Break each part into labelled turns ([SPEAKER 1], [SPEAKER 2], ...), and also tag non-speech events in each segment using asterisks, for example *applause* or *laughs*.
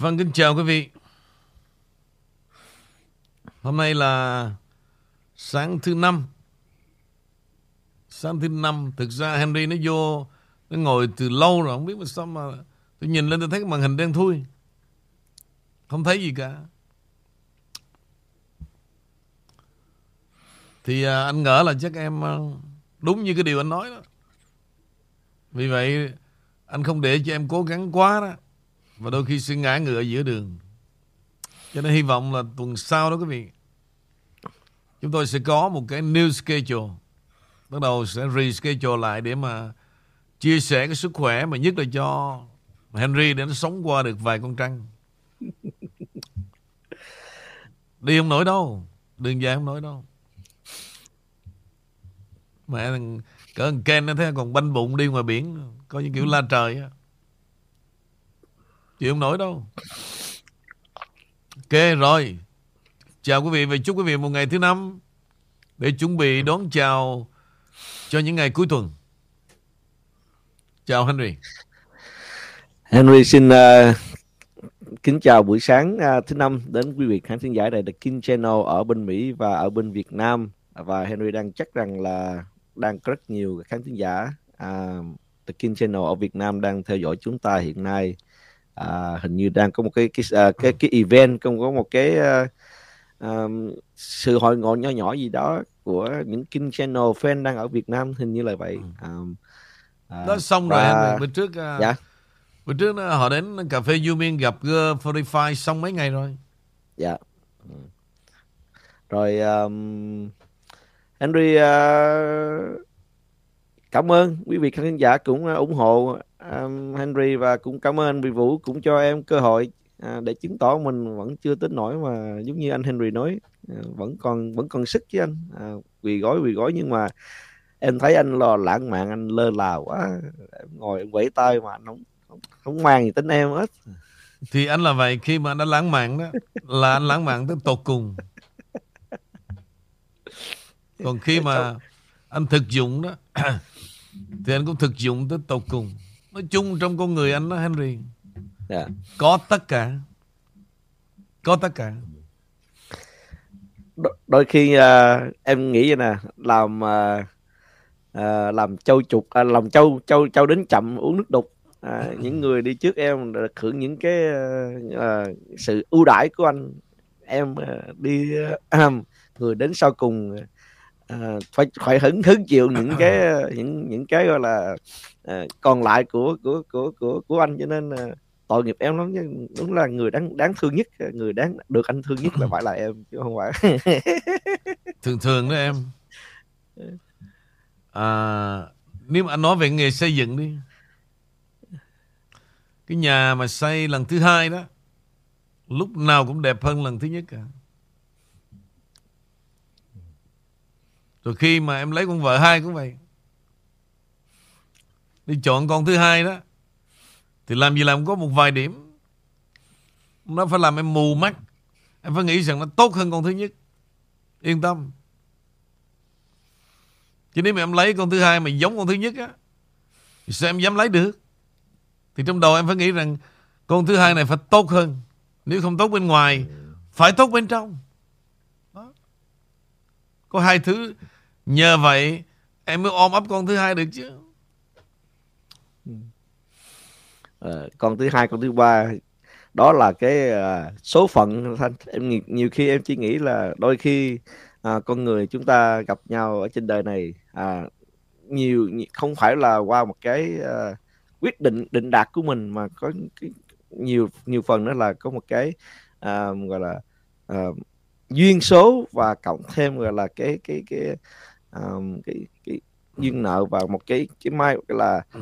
[SPEAKER 1] Vâng, kính chào quý vị. Hôm nay là sáng thứ năm. Sáng thứ năm, thực ra Henry nó vô, nó ngồi từ lâu rồi, không biết mà sao mà tôi nhìn lên tôi thấy cái màn hình đen thui. Không thấy gì cả. Thì à, anh ngỡ là chắc em à, đúng như cái điều anh nói đó. Vì vậy anh không để cho em cố gắng quá đó. Và đôi khi sẽ ngã ngựa giữa đường. Cho nên hy vọng là tuần sau đó quý vị, Chúng tôi sẽ có một cái new schedule. Bắt đầu sẽ reschedule lại để mà Chia sẻ cái sức khỏe mà nhất là cho Henry để nó sống qua được vài con trăng. Đi không nổi đâu. Đường dài không nổi đâu. Mẹ thằng Cỡ thằng Ken nó thấy còn banh bụng đi ngoài biển Có những kiểu la trời á. Chịu không nổi đâu. Ok rồi. Chào quý vị và chúc quý vị một ngày thứ năm Để chuẩn bị đón chào Cho những ngày cuối tuần. Chào Henry.
[SPEAKER 2] Henry xin uh, kính chào buổi sáng uh, thứ năm đến quý vị khán thính giả đài The King Channel ở bên Mỹ và ở bên Việt Nam. Và Henry đang chắc rằng là đang có rất nhiều khán thính giả uh, The King Channel ở Việt Nam đang theo dõi chúng ta hiện nay uh, hình như đang có một cái cái uh, cái cái event không có một cái uh, um, sự hội ngộ nhỏ nhỏ gì đó của những King Channel fan đang ở Việt Nam hình như là vậy. Um,
[SPEAKER 1] uh, đó xong và... rồi bữa trước uh, dạ? bữa trước họ đến cà phê Du gặp G 45 xong mấy ngày rồi.
[SPEAKER 2] Dạ. Rồi um, Henry uh, cảm ơn quý vị khán giả cũng ủng hộ um, Henry và cũng cảm ơn vị Vũ cũng cho em cơ hội à, để chứng tỏ mình vẫn chưa tính nổi mà giống như anh Henry nói à, vẫn còn vẫn còn sức chứ anh. À, quỳ gói quỳ gói nhưng mà em thấy anh lo lãng mạn anh lơ là quá. Em ngồi em quẩy tay mà anh không không, không mang gì tính em hết.
[SPEAKER 1] Thì anh là vậy khi mà anh đã lãng mạn đó là anh lãng mạn tới tột cùng. Còn khi mà anh thực dụng đó *clears throat* thì anh cũng thực dụng tới tột cùng nói chung trong con người anh đó Henry yeah. Dạ. có tất cả có tất cả
[SPEAKER 2] Đ- đôi khi uh, em nghĩ vậy nè làm uh, uh, làm châu trục uh, làm châu châu châu đến chậm uống nước đục à, những *laughs* người đi trước em được hưởng những cái uh, sự ưu đãi của anh em uh, đi *clears throat* uh, người đến sau cùng uh, phải phải hứng hứng chịu những cái *laughs* những những cái gọi là uh, còn lại của của của của của anh cho nên uh, tội nghiệp em lắm chứ đúng là người đáng đáng thương nhất người đáng được anh thương nhất là phải là em chứ không phải. *laughs*
[SPEAKER 1] Thường thường đó em. À, nếu mà anh nói về nghề xây dựng đi. Cái nhà mà xây lần thứ hai đó lúc nào cũng đẹp hơn lần thứ nhất cả rồi khi mà em lấy con vợ hai cũng vậy. Đi chọn con thứ hai đó, thì làm gì làm, có một vài điểm. Nó phải làm em mù mắt. Em phải nghĩ rằng nó tốt hơn con thứ nhất. Yên tâm. Chứ nếu mà em lấy con thứ hai mà giống con thứ nhất á, Thì sao em dám lấy được? Thì trong đầu em phải nghĩ rằng Con thứ hai này phải tốt hơn. Nếu không tốt bên ngoài, Phải tốt bên trong. Có hai thứ Nhờ vậy Em mới ôm ấp con thứ hai được chứ.
[SPEAKER 2] Uh, con thứ hai con thứ ba đó là cái uh, số phận. Em nhiều khi em chỉ nghĩ là đôi khi uh, con người chúng ta gặp nhau ở trên đời này uh, nhiều không phải là qua một cái uh, quyết định định đạt của mình mà có cái, nhiều nhiều phần đó là có một cái uh, gọi là uh, duyên số và cộng thêm gọi là cái cái cái um, cái, cái duyên nợ và một cái cái mai là ừ.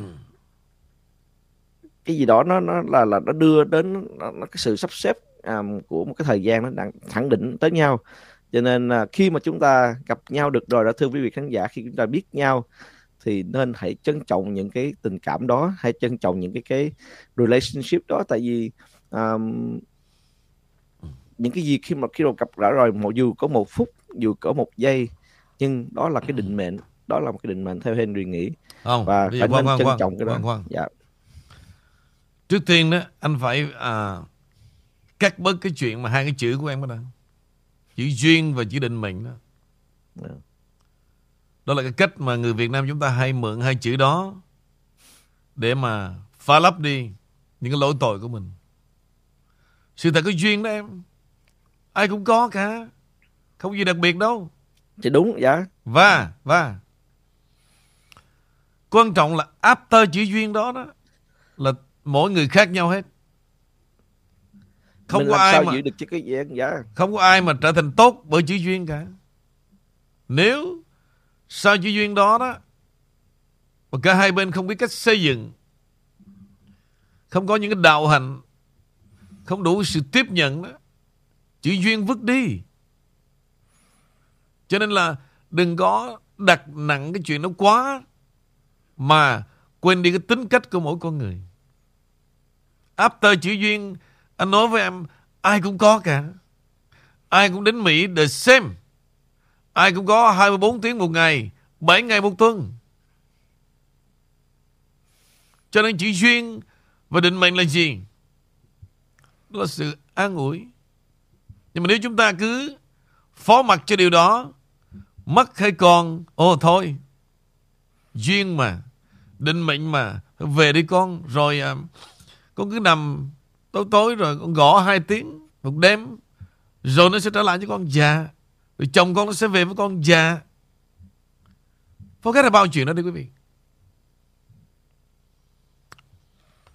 [SPEAKER 2] cái gì đó nó nó là là nó đưa đến nó, nó cái sự sắp xếp um, của một cái thời gian nó đang khẳng định tới nhau. Cho nên uh, khi mà chúng ta gặp nhau được rồi đó thưa quý vị khán giả khi chúng ta biết nhau thì nên hãy trân trọng những cái tình cảm đó hãy trân trọng những cái cái relationship đó. Tại vì um, những cái gì khi mà khi mà gặp đã rồi một dù có một phút dù có một giây nhưng đó là cái định mệnh đó là một cái định mệnh theo Henry nghĩ.
[SPEAKER 1] Không,
[SPEAKER 2] và
[SPEAKER 1] phải nên
[SPEAKER 2] trân
[SPEAKER 1] khoan,
[SPEAKER 2] trọng cái đó.
[SPEAKER 1] khoan, khoan.
[SPEAKER 2] dạ.
[SPEAKER 1] Trước tiên đó anh phải à, cắt bớt cái chuyện mà hai cái chữ của em đó chữ duyên và chữ định mệnh đó.
[SPEAKER 2] Dạ.
[SPEAKER 1] đó là cái cách mà người Việt Nam chúng ta hay mượn hai chữ đó để mà phá lấp đi những cái lỗi tội của mình. Sự thật có duyên đó em. Ai cũng có cả. Không gì đặc biệt đâu
[SPEAKER 2] thì đúng dạ.
[SPEAKER 1] Và và. Quan trọng là after chữ duyên đó đó là mỗi người khác nhau hết. Không
[SPEAKER 2] mình
[SPEAKER 1] có ai mà
[SPEAKER 2] giữ được chứ cái gì dạ.
[SPEAKER 1] không có ai mà trở thành tốt bởi chữ duyên cả. Nếu sau chữ duyên đó đó mà cả hai bên không biết cách xây dựng không có những cái đạo hành không đủ sự tiếp nhận đó chữ duyên vứt đi cho nên là đừng có đặt nặng cái chuyện đó quá, mà quên đi cái tính cách của mỗi con người. After chữ duyên, anh nói với em, ai cũng có cả. Ai cũng đến Mỹ the same ai cũng có 24 tiếng một ngày 7 ngày một tuần. Cho nên chữ duyên và định mệnh là gì? Đó là sự an ủi. Nhưng mà nếu chúng ta cứ phó mặc cho điều đó mất hay còn ồ thôi. Duyên mà định mệnh mà. Về đi con. Rồi à, con cứ nằm tối tối rồi con gõ hai tiếng một đêm. Rồi nó sẽ trở lại cho con. Dạ. Già rồi chồng con nó sẽ về với con. Già forget about chuyện đó đi quý vị.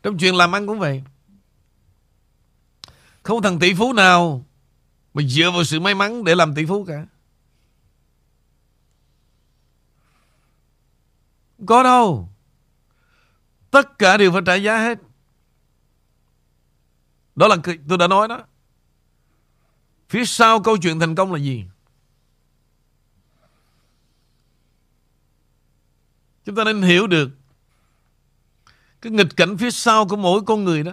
[SPEAKER 1] Trong chuyện làm ăn cũng vậy. Không thằng tỷ phú nào mà dựa vào sự may mắn để làm tỷ phú cả Không có đâu tất cả đều phải trả giá hết đó là tôi đã nói đó Phía sau câu chuyện thành công là gì? Chúng ta nên hiểu được cái nghịch cảnh phía sau của mỗi con người đó.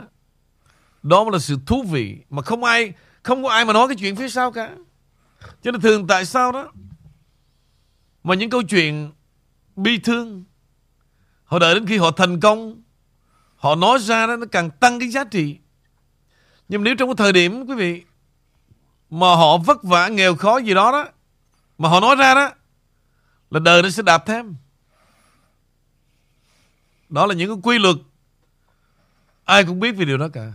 [SPEAKER 1] Đó là sự thú vị mà không ai không có ai mà nói cái chuyện phía sau cả. Cho nên thường tại sao đó mà những câu chuyện bi thương họ đợi đến khi họ thành công. Họ nói ra đó nó càng tăng cái giá trị. Nhưng nếu trong cái thời điểm quý vị mà họ vất vả nghèo khó gì đó đó mà họ nói ra đó là đời nó sẽ đạp thêm. Đó là những cái quy luật. Ai cũng biết về điều đó cả.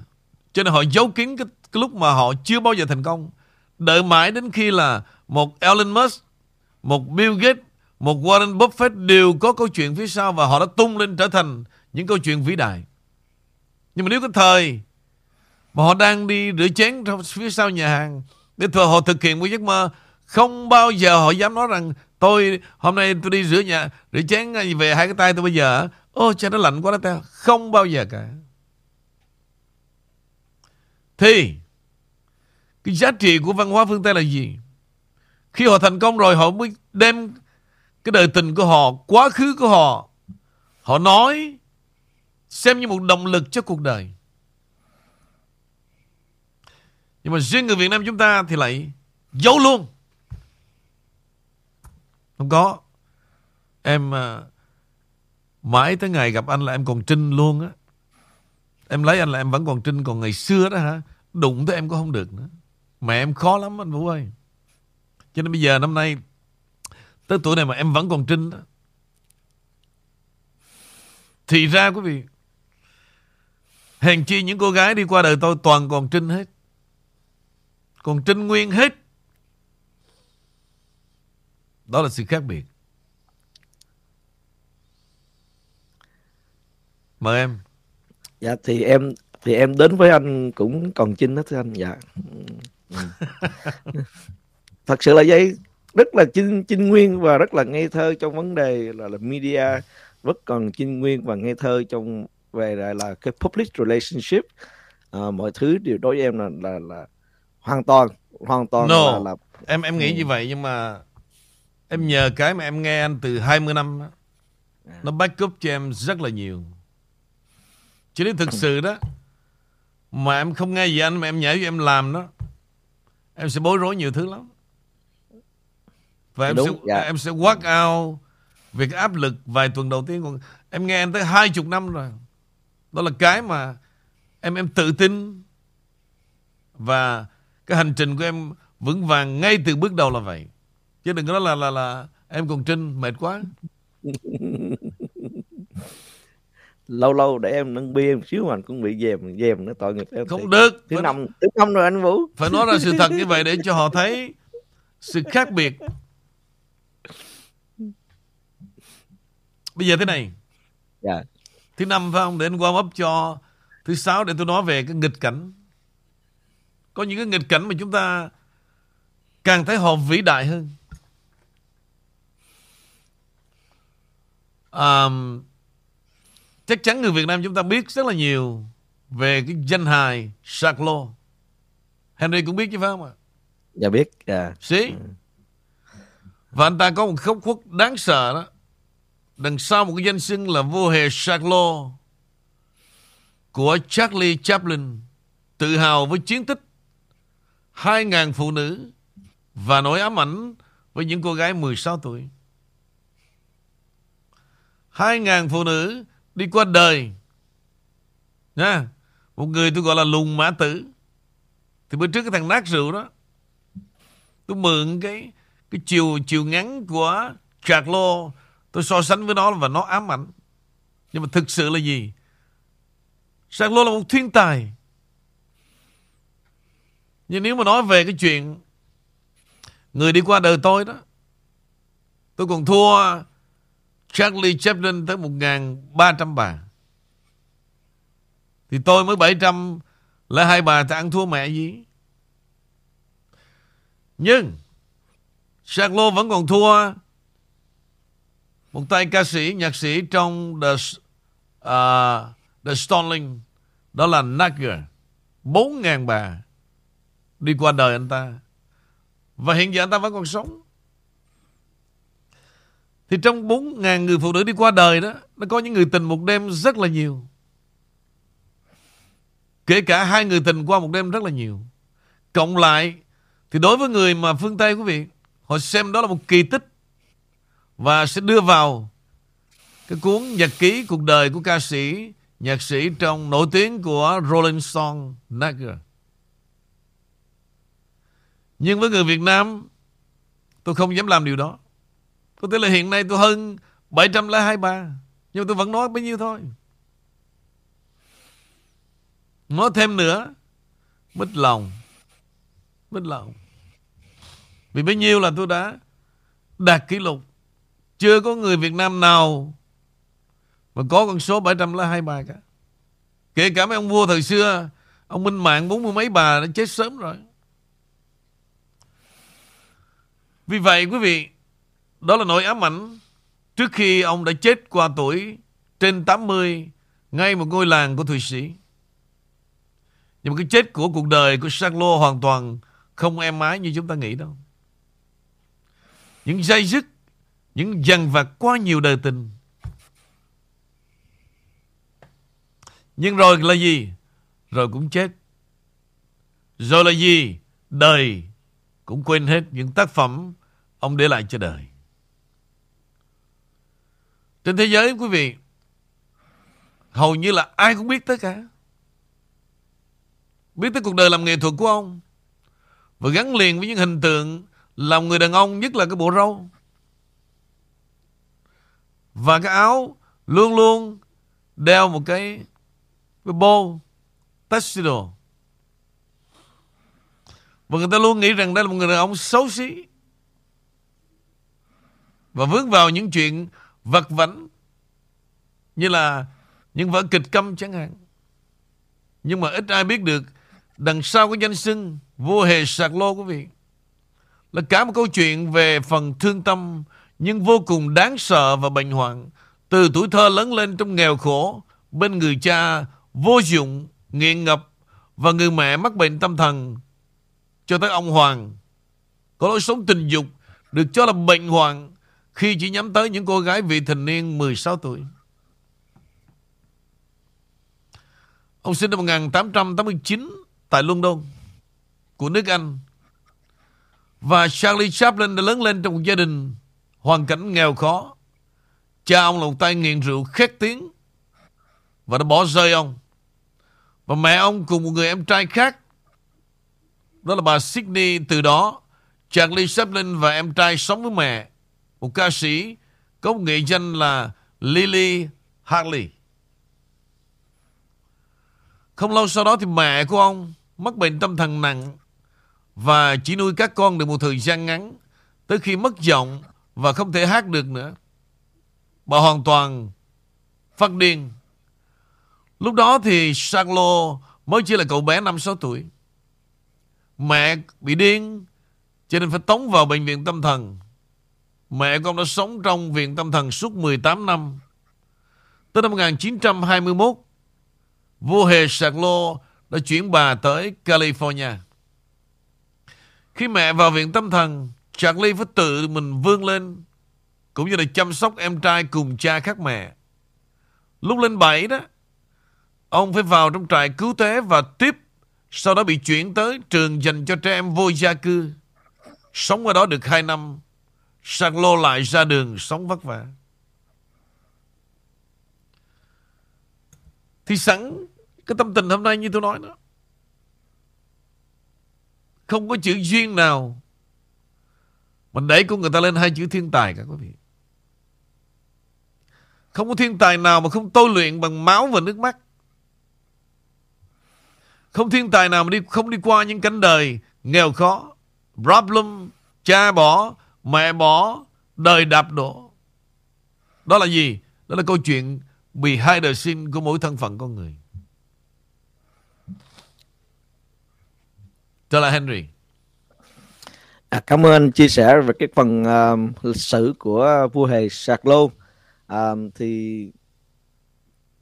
[SPEAKER 1] Cho nên họ giấu kín cái, cái lúc mà họ chưa bao giờ thành công. Đợi mãi đến khi là một Elon Musk một Bill Gates một Warren Buffett đều có câu chuyện phía sau và họ đã tung lên trở thành những câu chuyện vĩ đại. Nhưng mà nếu cái thời mà họ đang đi rửa chén trong phía sau nhà hàng để thừa họ thực hiện một giấc mơ, không bao giờ họ dám nói rằng, tôi, hôm nay tôi đi rửa nhà, rửa chén về hai cái tay tôi bây giờ ô cha nó lạnh quá đó ta không bao giờ cả. Thì, cái giá trị của văn hóa phương Tây là gì? Khi họ thành công rồi, họ mới đem cái đời tình của họ quá khứ của họ họ nói xem như một động lực cho cuộc đời nhưng mà riêng người Việt Nam chúng ta thì lại giấu luôn. Không có. Em à, mãi tới ngày gặp anh là em còn trinh luôn á. Em lấy anh là em vẫn còn trinh. Còn ngày xưa đó hả, đụng tới em cũng không được nữa. Mẹ em khó lắm anh Vũ ơi. Cho nên bây giờ năm nay, tới tuổi này mà em vẫn còn trinh đó. Thì ra quý vị, hèn chi những cô gái đi qua đời tôi toàn còn trinh hết. Còn trinh nguyên hết Đó là sự khác biệt Mời em
[SPEAKER 2] dạ thì em thì em đến với anh cũng còn chinh thưa anh dạ Ừ. *laughs* thật sự là vậy rất là chinh chinh nguyên và rất là ngây thơ trong vấn đề là là media rất còn chinh nguyên và ngây thơ trong về là, là cái public relationship à, mọi thứ đều đối với em là là là hoàn toàn hoàn toàn
[SPEAKER 1] No.
[SPEAKER 2] là, là
[SPEAKER 1] Em em nghĩ
[SPEAKER 2] Ừ.
[SPEAKER 1] như vậy Nhưng mà Em nhờ cái mà em nghe anh từ 20 năm đó,
[SPEAKER 2] À.
[SPEAKER 1] Nó back up cho em rất là nhiều Chứ nếu thực sự đó Mà em không nghe gì anh Mà em nhảy cho em làm đó Em sẽ bối rối nhiều thứ lắm Và em
[SPEAKER 2] Đúng,
[SPEAKER 1] sẽ
[SPEAKER 2] dạ.
[SPEAKER 1] em sẽ work out Về cái áp lực vài tuần đầu tiên còn Em nghe anh tới hai chục năm rồi Đó là cái mà Em em tự tin Và cái hành trình của em vững vàng ngay từ bước đầu là vậy. Chứ đừng có nói là, là, là em còn trinh mệt quá. *laughs*
[SPEAKER 2] lâu lâu để em nâng bia một xíu mà cũng bị dèm dèm nó tội nghiệp em
[SPEAKER 1] Không
[SPEAKER 2] thiệt.
[SPEAKER 1] được.
[SPEAKER 2] thứ
[SPEAKER 1] Phải,
[SPEAKER 2] năm thứ năm rồi anh vũ
[SPEAKER 1] phải nói ra sự thật như vậy để cho họ thấy sự khác biệt. Bây giờ thế này.
[SPEAKER 2] dạ
[SPEAKER 1] Thứ năm phải không? Để anh warm up cho thứ sáu để tôi nói về cái nghịch cảnh. Có những cái nghịch cảnh mà chúng ta càng thấy họ vĩ đại hơn. À, chắc chắn người Việt Nam chúng ta biết rất là nhiều về cái danh hài Charles. Henry cũng biết chứ phải không ạ?
[SPEAKER 2] dạ biết dạ
[SPEAKER 1] Xí. Và anh ta có một khốc khuất đáng sợ đó. Đằng sau một cái danh xưng là vua hề Charlo của Charlie Chaplin, tự hào với chiến tích 2.000 phụ nữ và nỗi ám ảnh với những cô gái 16 tuổi. 2.000 phụ nữ đi qua đời. Nha. Một người tôi gọi là lùng mã tử. Thì bữa trước cái thằng nát rượu đó, tôi mượn cái cái chiều chiều ngắn của Charlo tôi so sánh với nó và nó ám ảnh. Nhưng mà thực sự là gì? Charles là một thiên tài. Nhưng nếu mà nói về cái chuyện người đi qua đời tôi đó, tôi còn thua Charlie Chaplin tới 1.300 bà. Thì tôi mới 700 là hai bà thì ăn thua mẹ gì? Nhưng Charles vẫn còn thua một tay ca sĩ, nhạc sĩ trong The, uh, The Stalling Đó là Nagger. 4.000 bà đi qua đời anh ta. Và hiện giờ anh ta vẫn còn sống. Thì trong 4.000 người phụ nữ đi qua đời đó, nó có những người tình một đêm rất là nhiều. Kể cả hai người tình qua một đêm rất là nhiều. Cộng lại thì đối với người mà phương Tây quý vị Họ xem đó là một kỳ tích và sẽ đưa vào Cái cuốn nhật ký cuộc đời của ca sĩ, Nhạc sĩ trong nổi tiếng của Rolling Stone, Nagger. Nhưng với người Việt Nam, Tôi không dám làm điều đó. Có thể là hiện nay tôi hơn 723 Nhưng tôi vẫn nói bấy nhiêu thôi. Nói thêm nữa mất lòng mất lòng. Vì bấy nhiêu là tôi đã đạt kỷ lục. Chưa có người Việt Nam nào mà có con số 723 cả. Kể cả mấy ông vua thời xưa, ông Minh Mạng bốn mươi mấy bà đã chết sớm rồi. Vì vậy quý vị, đó là nỗi ám ảnh trước khi ông đã chết qua tuổi trên 80 ngay một ngôi làng của Thụy Sĩ. Nhưng mà cái chết của cuộc đời của Charles hoàn toàn không êm ái như chúng ta nghĩ đâu những dây dứt, những dằn vặt quá nhiều đời tình. Nhưng rồi là gì? Rồi cũng chết. Rồi là gì? Đời cũng quên hết những tác phẩm ông để lại cho đời. Trên thế giới quý vị, hầu như là ai cũng biết tất cả. Biết tới cuộc đời làm nghệ thuật của ông. Và gắn liền với những hình tượng làm người đàn ông nhất là cái bộ râu và cái áo Luôn luôn Đeo một cái Cái bô Tuxedo. Và người ta luôn nghĩ rằng đây là một người đàn ông xấu xí. Và vướng vào những chuyện vật vãnh, Như là Những vở kịch câm chẳng hạn. Nhưng mà ít ai biết được Đằng sau cái danh xưng Vua hề sạc lô, quý vị, là cả một câu chuyện về phần thương tâm nhưng vô cùng đáng sợ và bệnh hoạn. Từ tuổi thơ lớn lên trong nghèo khổ, bên người cha vô dụng, nghiện ngập và người mẹ mắc bệnh tâm thần. Cho tới ông Hoàng có lối sống tình dục được cho là bệnh hoạn khi chỉ nhắm tới những cô gái vị thành niên 16 tuổi. Ông sinh năm 1889 tại London của nước Anh và Charlie Chaplin đã lớn lên trong một gia đình hoàn cảnh nghèo khó. Cha ông là một tay nghiện rượu khét tiếng và đã bỏ rơi ông. Và mẹ ông cùng một người em trai khác đó là bà Sydney từ đó Charlie Chaplin và em trai sống với mẹ một ca sĩ có một nghệ danh là Lily Harley. Không lâu sau đó thì mẹ của ông mắc bệnh tâm thần nặng và chỉ nuôi các con được một thời gian ngắn, tới khi mất giọng và không thể hát được nữa. Bà hoàn toàn phát điên. Lúc đó thì Charlo mới chỉ là cậu bé 5-6 tuổi. Mẹ bị điên cho nên phải tống vào bệnh viện tâm thần. Mẹ con đã sống trong viện tâm thần suốt 18 năm. Tới năm 1921, vua hề Charlo đã chuyển bà tới California. Khi mẹ vào viện tâm thần, Charlie phải tự mình vươn lên cũng như là chăm sóc em trai cùng cha khác mẹ. Lúc lên 7 đó, ông phải vào trong trại cứu tế và tiếp sau đó bị chuyển tới trường dành cho trẻ em vô gia cư. Sống ở đó được 2 năm, sang lô lại ra đường sống vất vả. Thì sẵn cái tâm tình hôm nay như tôi nói đó. Không có chữ duyên nào mình đẩy của người ta lên hai chữ thiên tài cả quý vị Không có thiên tài nào mà không tôi luyện bằng máu và nước mắt Không thiên tài nào mà đi không đi qua những cánh đời nghèo khó Problem, cha bỏ, mẹ bỏ, đời đạp đổ Đó là gì? Đó là câu chuyện vì hai đời sinh của mỗi thân phận con người Trở lại Henry.
[SPEAKER 2] À, cảm ơn anh chia sẻ về cái phần uh, lịch sử của vua hề Sạc Lô. Uh, thì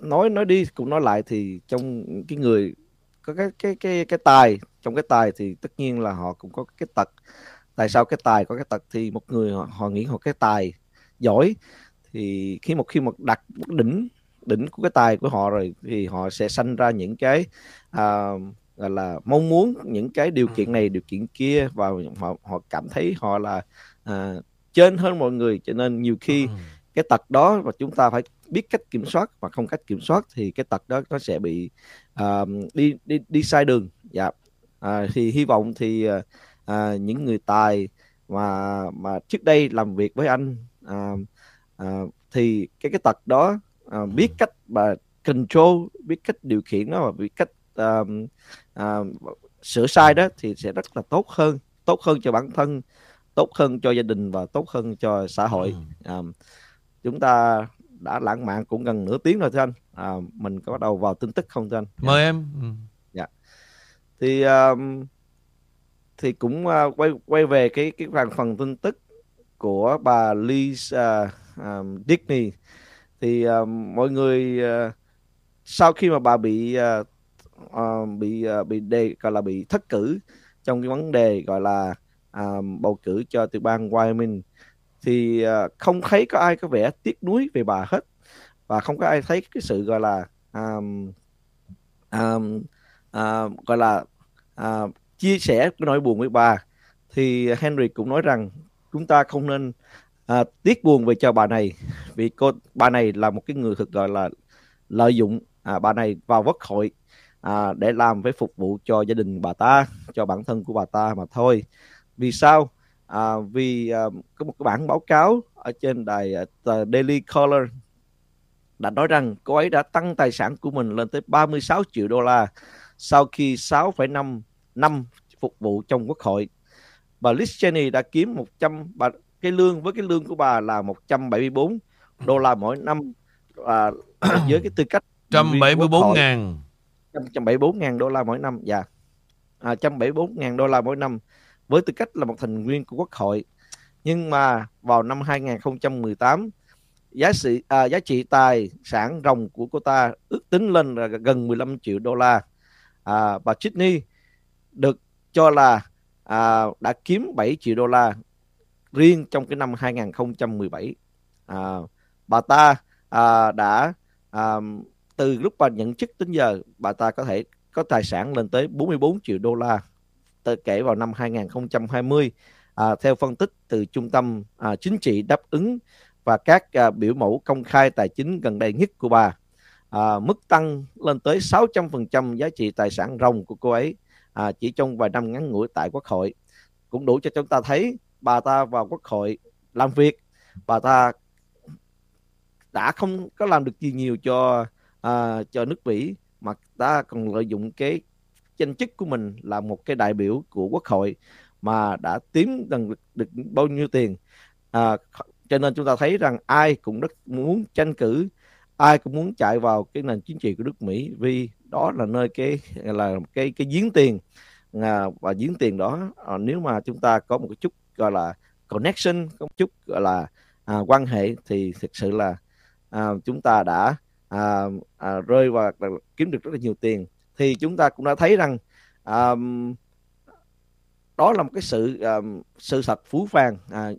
[SPEAKER 2] nói nói đi cũng nói lại thì trong cái người có cái cái cái cái tài trong cái tài thì tất nhiên là họ cũng có cái tật tại sao cái tài có cái tật thì một người họ, họ nghĩ họ cái tài giỏi thì khi một khi một đặt một đỉnh đỉnh của cái tài của họ rồi thì họ sẽ sanh ra những cái uh, gọi là mong muốn những cái điều kiện ừ. này điều kiện kia và họ họ cảm thấy họ là à, trên hơn mọi người cho nên nhiều khi ừ. cái tật đó và chúng ta phải biết cách kiểm soát và không cách kiểm soát thì cái tật đó nó sẽ bị uh, đi đi đi sai đường dạ à, thì hy vọng thì uh, những người tài mà mà trước đây làm việc với anh uh, uh, thì cái cái tật đó uh, biết cách và control biết cách điều khiển nó và biết cách uh, uh, sửa sai đó thì sẽ rất là tốt hơn tốt hơn cho bản thân tốt hơn cho gia đình và tốt hơn cho xã hội. Ừ. uh, chúng ta đã lãng mạn cũng gần nửa tiếng rồi thưa anh. À, mình có bắt đầu vào tin tức không thưa anh?
[SPEAKER 1] Mời em. Ừ.
[SPEAKER 2] dạ. Thì um, thì cũng uh, quay quay về cái cái phần phần tin tức của bà Lisa um, Disney. Thì uh, mọi người uh, sau khi mà bà bị uh, uh, bị uh, bị đề gọi là bị thất cử trong cái vấn đề gọi là uh, bầu cử cho tiểu bang Wyoming. Thì uh, không thấy có ai có vẻ tiếc nuối về bà hết và không có ai thấy cái sự gọi là um, um, uh, gọi là uh, chia sẻ cái nỗi buồn với bà. Thì Henry cũng nói rằng chúng ta không nên uh, tiếc buồn về cho bà này vì cô bà này là một cái người thực gọi là lợi dụng à, bà này vào quốc hội à, để làm với phục vụ cho gia đình bà ta cho bản thân của bà ta mà thôi. Vì sao? À, vì à, có một cái bản báo cáo ở trên đài uh, Daily Caller đã nói rằng cô ấy đã tăng tài sản của mình lên tới 36 triệu đô la sau khi 6,5 năm phục vụ trong quốc hội. Bà Liz Cheney đã kiếm 100 bà, cái lương với cái lương của bà là 174 đô la mỗi năm và *coughs* với cái tư cách
[SPEAKER 1] 174 ngàn.
[SPEAKER 2] 174 ngàn đô la mỗi năm dạ. À, 174 ngàn đô la mỗi năm với tư cách là một thành viên của quốc hội. Nhưng mà vào năm 2018 giá trị à, giá trị tài sản ròng của cô ta ước tính lên là gần 15 triệu đô la. À, bà Chitney được cho là à, đã kiếm 7 triệu đô la riêng trong cái năm 2017 à, bà ta à, đã à, từ lúc bà nhận chức đến giờ bà ta có thể có tài sản lên tới 44 triệu đô la. Kể vào năm 2020 à, theo phân tích từ trung tâm à, chính trị đáp ứng và các à, biểu mẫu công khai tài chính gần đây nhất của bà à, mức tăng lên tới 600% giá trị tài sản ròng của cô ấy à, chỉ trong vài năm ngắn ngủi tại quốc hội. Cũng đủ cho chúng ta thấy bà ta vào quốc hội làm việc bà ta đã không có làm được gì nhiều cho à, cho nước Mỹ mà ta còn lợi dụng cái danh chức của mình là một cái đại biểu của quốc hội mà đã kiếm được, được bao nhiêu tiền. À, cho nên chúng ta thấy rằng ai cũng rất muốn tranh cử ai cũng muốn chạy vào cái nền chính trị của nước Mỹ vì đó là nơi cái là cái cái giếng tiền. À, và giếng tiền đó à, nếu mà chúng ta có một chút gọi là connection có một chút gọi là à, quan hệ thì thực sự là à, chúng ta đã à, à, rơi vào kiếm được rất là nhiều tiền. Thì chúng ta cũng đã thấy rằng à, đó là một cái sự à, sự thật phú vàng à,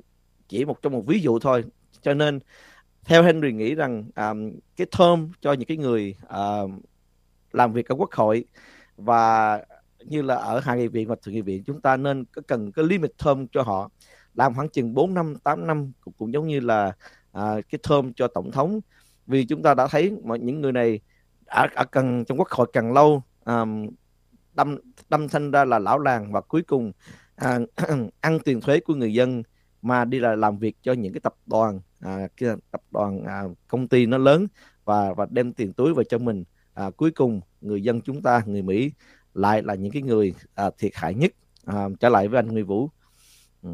[SPEAKER 2] chỉ một trong một ví dụ thôi. Cho nên theo Henry nghĩ rằng à, cái thơm cho những cái người à, làm việc ở quốc hội và như là ở hạ nghị viện và thượng nghị viện chúng ta nên có cần cái limit thơm cho họ. Làm khoảng chừng 4 năm 8 năm cũng, cũng giống như là à, cái thơm cho tổng thống vì chúng ta đã thấy mọi những người này ở, ở cần trong quốc hội càng lâu um, đâm đâm thanh ra là lão làng và cuối cùng uh, *clears throat* ăn tiền thuế của người dân mà đi là làm việc cho những cái tập đoàn à, cái tập đoàn à, công ty nó lớn và và đem tiền túi về cho mình. À, cuối cùng người dân chúng ta người Mỹ lại là những cái người à, thiệt hại nhất. À, trở lại với anh Huy Vũ. Ừ.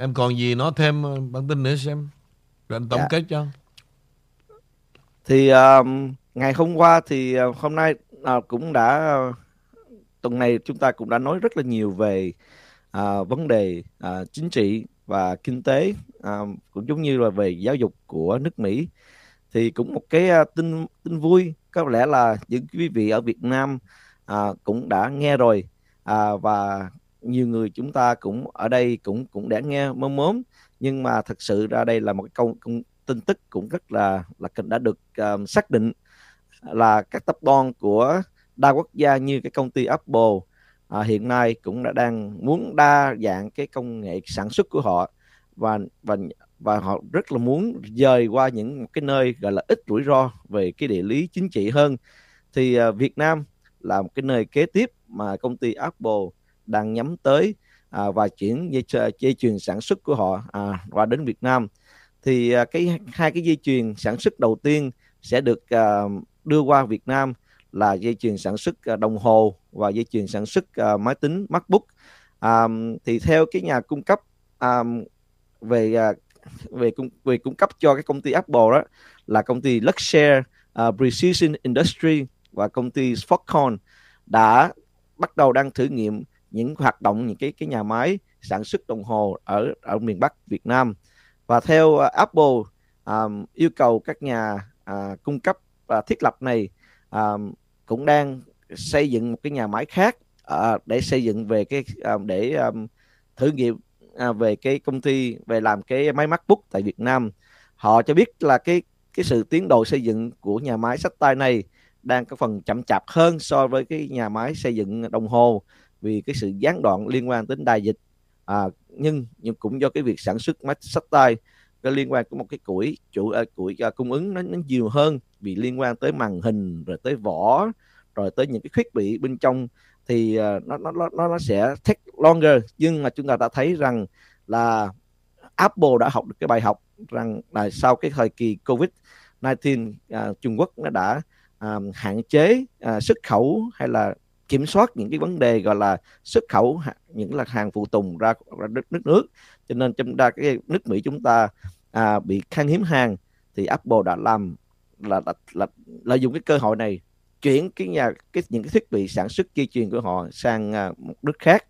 [SPEAKER 1] em còn gì nói thêm ờ, bản tin nữa xem? Rồi anh tổng dạ. kết cho.
[SPEAKER 2] Thì uh, ngày hôm qua thì uh, hôm nay uh, cũng đã tuần này chúng ta cũng đã nói rất là nhiều về uh, vấn đề uh, chính trị và kinh tế uh, cũng giống như là về giáo dục của nước Mỹ. Thì cũng một cái uh, tin tin vui có lẽ là những quý vị ở Việt Nam uh, cũng đã nghe rồi uh, và nhiều người chúng ta cũng ở đây cũng cũng đã nghe mơ mớm nhưng mà thật sự ra đây là một cái cũng tin tức cũng rất là là đã được um, xác định là các tập đoàn của đa quốc gia như cái công ty Apple à, hiện nay cũng đã đang muốn đa dạng cái công nghệ sản xuất của họ và và và họ rất là muốn dời qua những cái nơi gọi là ít rủi ro về cái địa lý chính trị hơn. Thì uh, Việt Nam là một cái nơi kế tiếp mà công ty Apple đang nhắm tới à, và chuyển dây, dây chuyền sản xuất của họ à, qua đến Việt Nam. Thì à, cái hai cái dây chuyền sản xuất đầu tiên sẽ được à, đưa qua Việt Nam là dây chuyền sản xuất à, đồng hồ và dây chuyền sản xuất à, máy tính MacBook. À, thì theo cái nhà cung cấp à, về à, về cung về cung cấp cho cái công ty Apple đó là công ty Luxshare uh, à, Precision Industry và công ty Foxconn đã bắt đầu đang thử nghiệm những hoạt động những cái cái nhà máy sản xuất đồng hồ ở ở miền Bắc Việt Nam. Và theo uh, Apple um, yêu cầu các nhà uh, cung cấp và thiết lập này um, cũng đang xây dựng một cái nhà máy khác uh, để xây dựng về cái uh, để um, thử nghiệm uh, về cái công ty về làm cái máy MacBook tại Việt Nam. Họ cho biết là cái cái sự tiến độ xây dựng của nhà máy sách tay này đang có phần chậm chạp hơn so với cái nhà máy xây dựng đồng hồ vì cái sự gián đoạn liên quan đến đại dịch. À, nhưng nhưng cũng do cái việc sản xuất máy sách tay có liên quan của một cái củi chủ uh, củi uh, cung ứng nó, nó nhiều hơn vì liên quan tới màn hình rồi tới vỏ rồi tới những cái thiết bị bên trong thì uh, nó nó nó nó sẽ take longer. Nhưng mà chúng ta đã thấy rằng là Apple đã học được cái bài học rằng là sau cái thời kỳ Covid 19 uh, Trung Quốc nó đã uh, hạn chế uh, xuất khẩu hay là kiểm soát những cái vấn đề gọi là xuất khẩu những là hàng phụ tùng ra, ra đất nước nước. Cho nên trong ta cái nước Mỹ chúng ta à, bị khan hiếm hàng thì Apple đã làm là, là, là lợi dụng cái cơ hội này chuyển cái nhà cái những cái thiết bị sản xuất dây chuyền của họ sang à, một nước khác.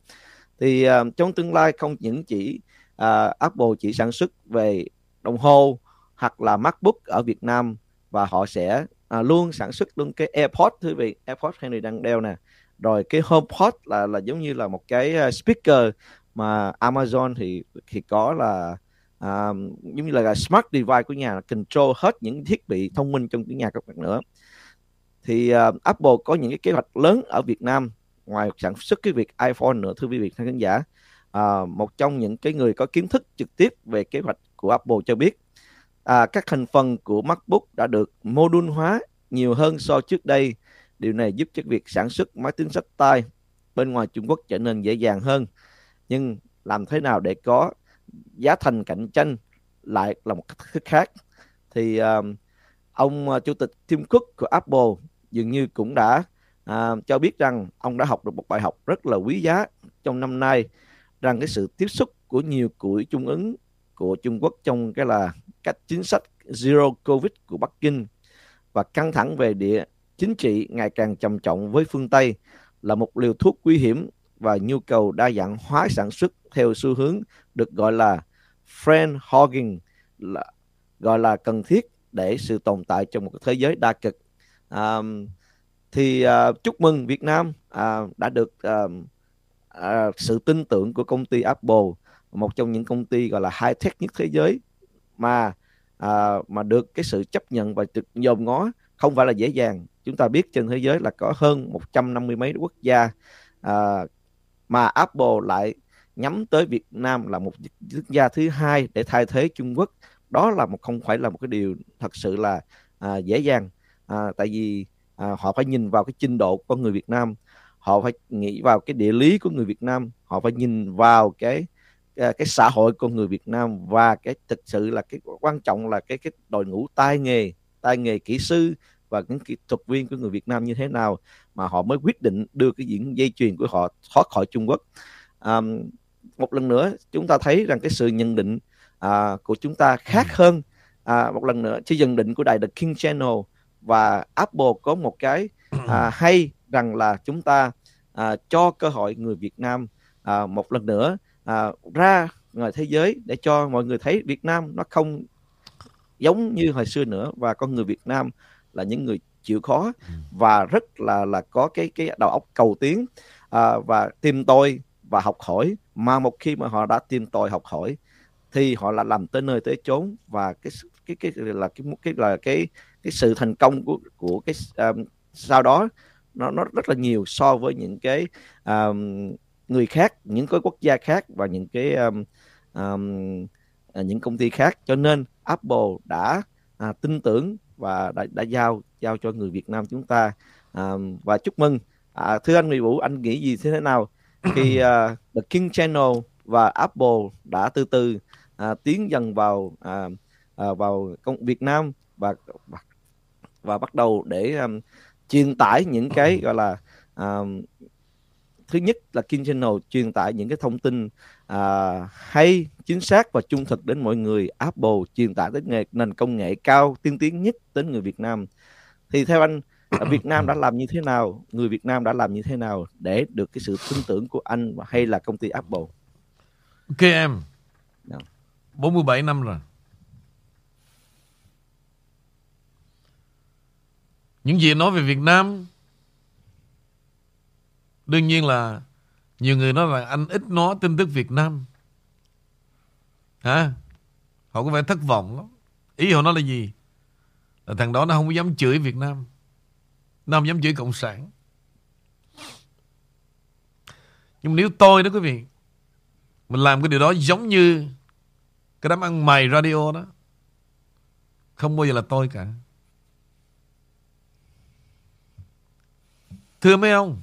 [SPEAKER 2] Thì à, trong tương lai không những chỉ à, Apple chỉ sản xuất về đồng hồ hoặc là MacBook ở Việt Nam và họ sẽ à, luôn sản xuất luôn cái AirPods. Thưa vị AirPods Henry đang đeo nè rồi cái HomePod là là giống như là một cái à, speaker mà Amazon thì thì có là um, giống như là smart device của nhà control hết những thiết bị thông minh trong cái nhà các bạn nữa thì uh, Apple có những cái kế hoạch lớn ở Việt Nam ngoài sản xuất cái việc iPhone nữa thưa quý vị khán giả uh, một trong những cái người có kiến thức trực tiếp về kế hoạch của Apple cho biết uh, các thành phần của MacBook đã được module hóa nhiều hơn so trước đây. Điều này giúp cho việc sản xuất máy tính sách tay bên ngoài Trung Quốc trở nên dễ dàng hơn. Nhưng làm thế nào để có giá thành cạnh tranh lại là một cách khác. Thì uh, ông uh, chủ tịch Tim Cook của Apple dường như cũng đã uh, cho biết rằng ông đã học được một bài học rất là quý giá trong năm nay rằng cái sự tiếp xúc của nhiều chuỗi trung ứng của Trung Quốc trong cái là cách chính sách zero covid của Bắc Kinh và căng thẳng về địa chính trị ngày càng trầm trọng với phương Tây là một liều thuốc nguy hiểm và nhu cầu đa dạng hóa sản xuất theo xu hướng được gọi là friend hogging là gọi là cần thiết để sự tồn tại trong một thế giới đa cực. À, thì à, chúc mừng Việt Nam à, đã được à, à, sự tin tưởng của công ty Apple một trong những công ty gọi là high tech nhất thế giới mà à, mà được cái sự chấp nhận và được nhòm ngó không phải là dễ dàng chúng ta biết trên thế giới là có hơn 150 mấy quốc gia à, mà Apple lại nhắm tới Việt Nam là một quốc gia thứ hai để thay thế Trung Quốc. Đó là một không phải là một cái điều thật sự là à, dễ dàng à, tại vì à, họ phải nhìn vào cái trình độ của người Việt Nam. Họ phải nghĩ vào cái địa lý của người Việt Nam. Họ phải nhìn vào cái cái, cái xã hội của người Việt Nam và cái thực sự là cái quan trọng là cái cái đội ngũ tay nghề tay nghề kỹ sư và những kỹ thuật viên của người Việt Nam như thế nào mà họ mới quyết định đưa cái diễn dây chuyền của họ thoát khỏi Trung Quốc. À, một lần nữa chúng ta thấy rằng cái sự nhận định à, của chúng ta khác ừ. hơn. À, một lần nữa sự nhận định của đài The King Channel và Apple có một cái à, hay rằng là chúng ta à, cho cơ hội người Việt Nam à, một lần nữa à, ra ngoài thế giới để cho mọi người thấy Việt Nam nó không giống như hồi xưa nữa và con người Việt Nam là những người chịu khó ừ. và rất là là có cái cái đầu óc cầu tiến. À, và tìm tôi và học hỏi. Mà một khi mà họ đã tìm tòi học hỏi thì họ là làm tới nơi tới chốn. Và cái cái cái là cái cái là cái cái sự thành công của của cái um, sau đó nó nó rất là nhiều so với những cái um, người khác những cái quốc gia khác và những cái um, um, những công ty khác. Cho nên Apple đã à, tin tưởng và đã, đã giao giao cho người Việt Nam chúng ta. À, và chúc mừng. À, thưa anh Nguyễn Vũ anh nghĩ gì thế nào? Khi uh, *coughs* The King Channel và Apple đã từ từ uh, tiến dần vào uh, uh, vào công Việt Nam và và bắt đầu để um, truyền tải những cái *coughs* gọi là um, thứ nhất là King Channel truyền tải những cái thông tin uh, hay chính xác và trung thực đến mọi người. Apple truyền tải đến nghề, nền công nghệ cao tiên tiến nhất đến người Việt Nam. Thì theo anh ở Việt Nam đã làm như thế nào? Người Việt Nam đã làm như thế nào để được cái sự tin tưởng của anh hay là công ty Apple?
[SPEAKER 1] Ok em. Yeah. Dạ. 47 năm rồi. Những gì nói về Việt Nam Đương nhiên là Nhiều người nói là anh ít nói tin tức Việt Nam. Hả? Họ có vẻ thất vọng lắm. Ý họ nói là gì? Là thằng đó nó không dám chửi Việt Nam. Nó không dám chửi Cộng sản. Nhưng nếu tôi đó quý vị, Mình làm cái điều đó giống như Cái đám ăn mày radio đó, Không bao giờ là tôi cả. Thưa mấy ông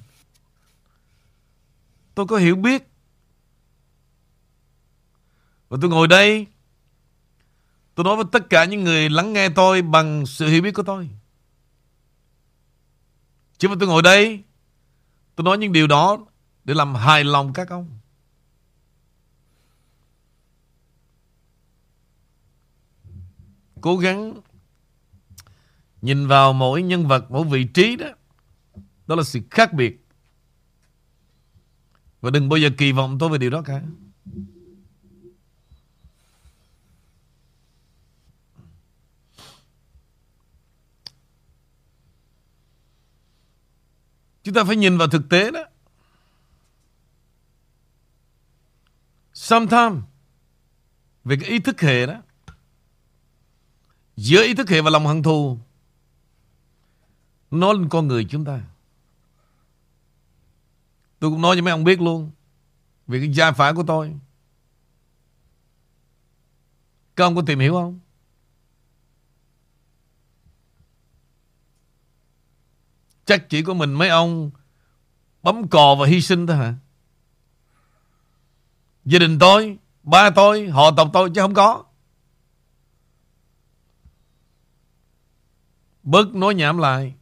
[SPEAKER 1] Tôi có hiểu biết. Và tôi ngồi đây, Tôi nói với tất cả những người lắng nghe tôi Bằng sự hiểu biết của tôi. Chứ mà tôi ngồi đây, Tôi nói những điều đó Để làm hài lòng các ông. Cố gắng Nhìn vào mỗi nhân vật, Mỗi vị trí đó. Đó là sự khác biệt. Và đừng bao giờ kỳ vọng tôi về điều đó cả Chúng ta phải nhìn vào thực tế đó. Sometimes về cái ý thức hệ đó, giữa ý thức hệ và lòng hận thù, nó lên con người chúng ta tôi cũng nói cho mấy ông biết luôn về cái gia phả của tôi các ông có tìm hiểu không Chắc chỉ có mình mấy ông bấm cò và hy sinh thôi hả? Gia đình tôi, ba tôi, họ tộc tôi chứ không có. Bớt nói nhảm lại.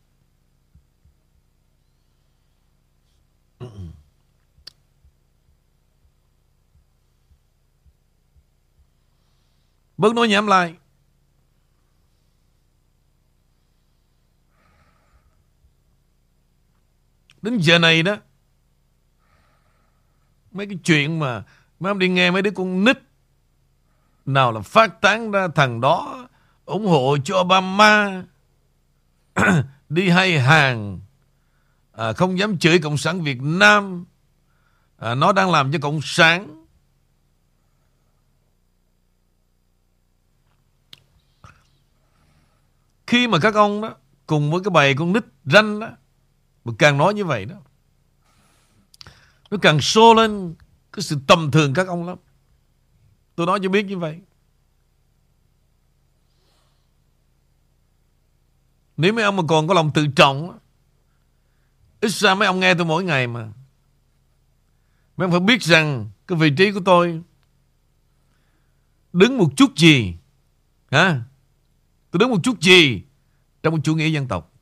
[SPEAKER 1] Bớt nói nhảm lại. Đến giờ này đó Mấy cái chuyện mà Mấy ông đi nghe mấy đứa con nít Nào là phát tán ra thằng đó ủng hộ cho Obama *clears throat* đi hay hàng à, không dám chửi cộng sản Việt Nam à, nó đang làm cho cộng sản khi mà các ông đó cùng với cái bầy con nít ranh đó, mà càng nói như vậy đó, nó càng xô lên cái sự tầm thường các ông lắm. Tôi nói cho biết như vậy. Nếu mấy ông mà còn có lòng tự trọng Ít ra mấy ông nghe tôi mỗi ngày mà. Mấy ông phải biết rằng Cái vị trí của tôi Đứng một chút gì, Hả? Tôi đứng một chút gì Trong một chủ nghĩa dân tộc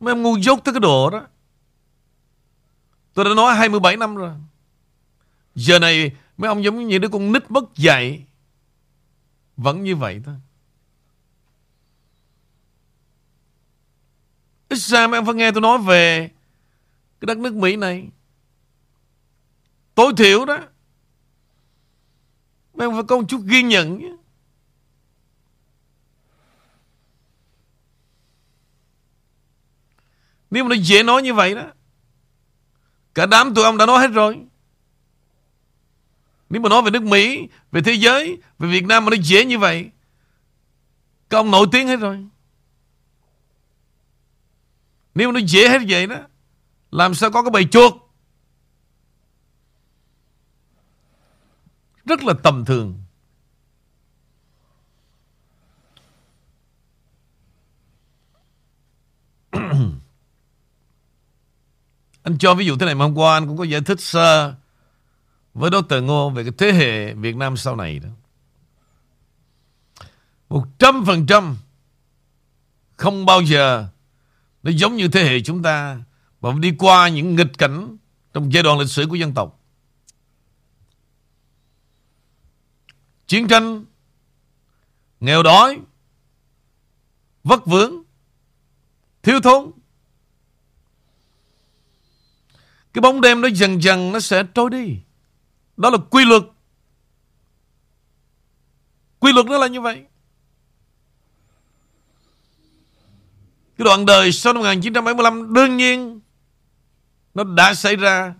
[SPEAKER 1] Mấy ông ngu dốt tới cái độ đó Tôi đã nói 27 năm rồi Giờ này mấy ông giống như đứa con nít mất dạy vẫn như vậy thôi. Ít ra mấy ông phải nghe tôi nói về cái đất nước Mỹ này. Tối thiểu đó. Mấy ông phải có một chút ghi nhận nhé. Nếu mà nó dễ nói như vậy đó Cả đám tụi ông đã nói hết rồi nếu mà nói về nước Mỹ, về thế giới, về Việt Nam mà nó dễ như vậy, các ông nổi tiếng hết rồi. Nếu mà nó dễ hết vậy đó, làm sao có cái bầy chuột? Rất là tầm thường. *clears throat* anh cho ví dụ thế này, mà hôm qua anh cũng có giải thích sơ với Dr. Ngô về cái thế hệ Việt Nam sau này đó. Một trăm phần trăm không bao giờ nó giống như thế hệ chúng ta và đi qua những nghịch cảnh trong giai đoạn lịch sử của dân tộc. Chiến tranh, nghèo đói, vất vướng, thiếu thốn. Cái bóng đêm nó dần dần nó sẽ trôi đi. Đó là quy luật. Quy luật nó là như vậy. Cái đoạn đời sau năm 1975 đương nhiên nó đã xảy ra.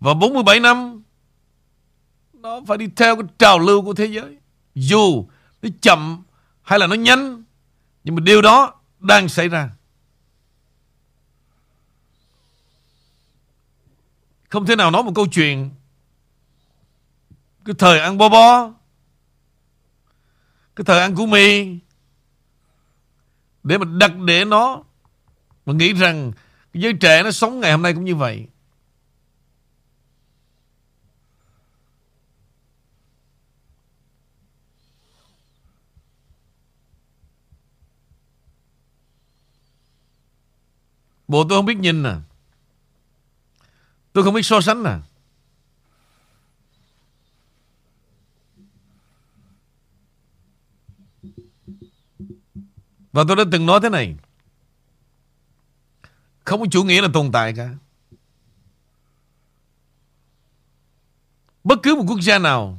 [SPEAKER 1] Và 47 năm nó phải đi theo cái trào lưu của thế giới. Dù nó chậm hay là nó nhanh, nhưng mà điều đó đang xảy ra. Không thể nào nói một câu chuyện Cái thời ăn bo bo, Cái thời ăn củ mì, Để mà đặt để nó Mà nghĩ rằng Cái giới trẻ nó sống ngày hôm nay cũng như vậy Bộ tôi không biết nhìn à Tôi không biết so sánh à. Và tôi đã từng nói thế này. Không có chủ nghĩa là tồn tại cả. Bất cứ một quốc gia nào,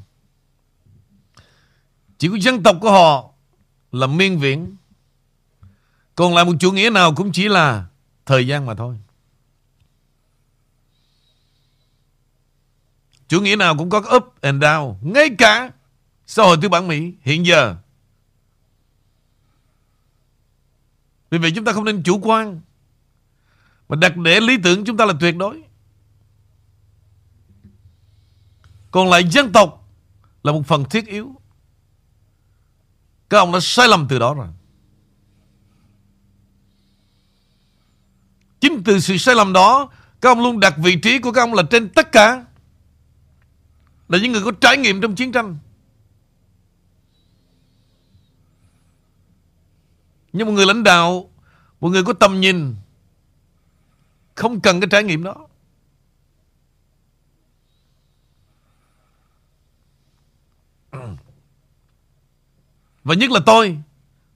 [SPEAKER 1] chỉ có dân tộc của họ là miên viễn. Còn lại một chủ nghĩa nào cũng chỉ là thời gian mà thôi. Chủ nghĩa nào cũng có up and down. Ngay cả xã hội tư bản Mỹ hiện giờ. Vì vậy chúng ta không nên chủ quan. Mà đặt để lý tưởng chúng ta là tuyệt đối. Còn lại dân tộc là một phần thiết yếu. Các ông đã sai lầm từ đó rồi Chính từ sự sai lầm đó, Các ông luôn đặt vị trí của các ông là trên tất cả. Là những người có trải nghiệm trong chiến tranh. Nhưng một người lãnh đạo, Một người có tầm nhìn, Không cần cái trải nghiệm đó. Và nhất là tôi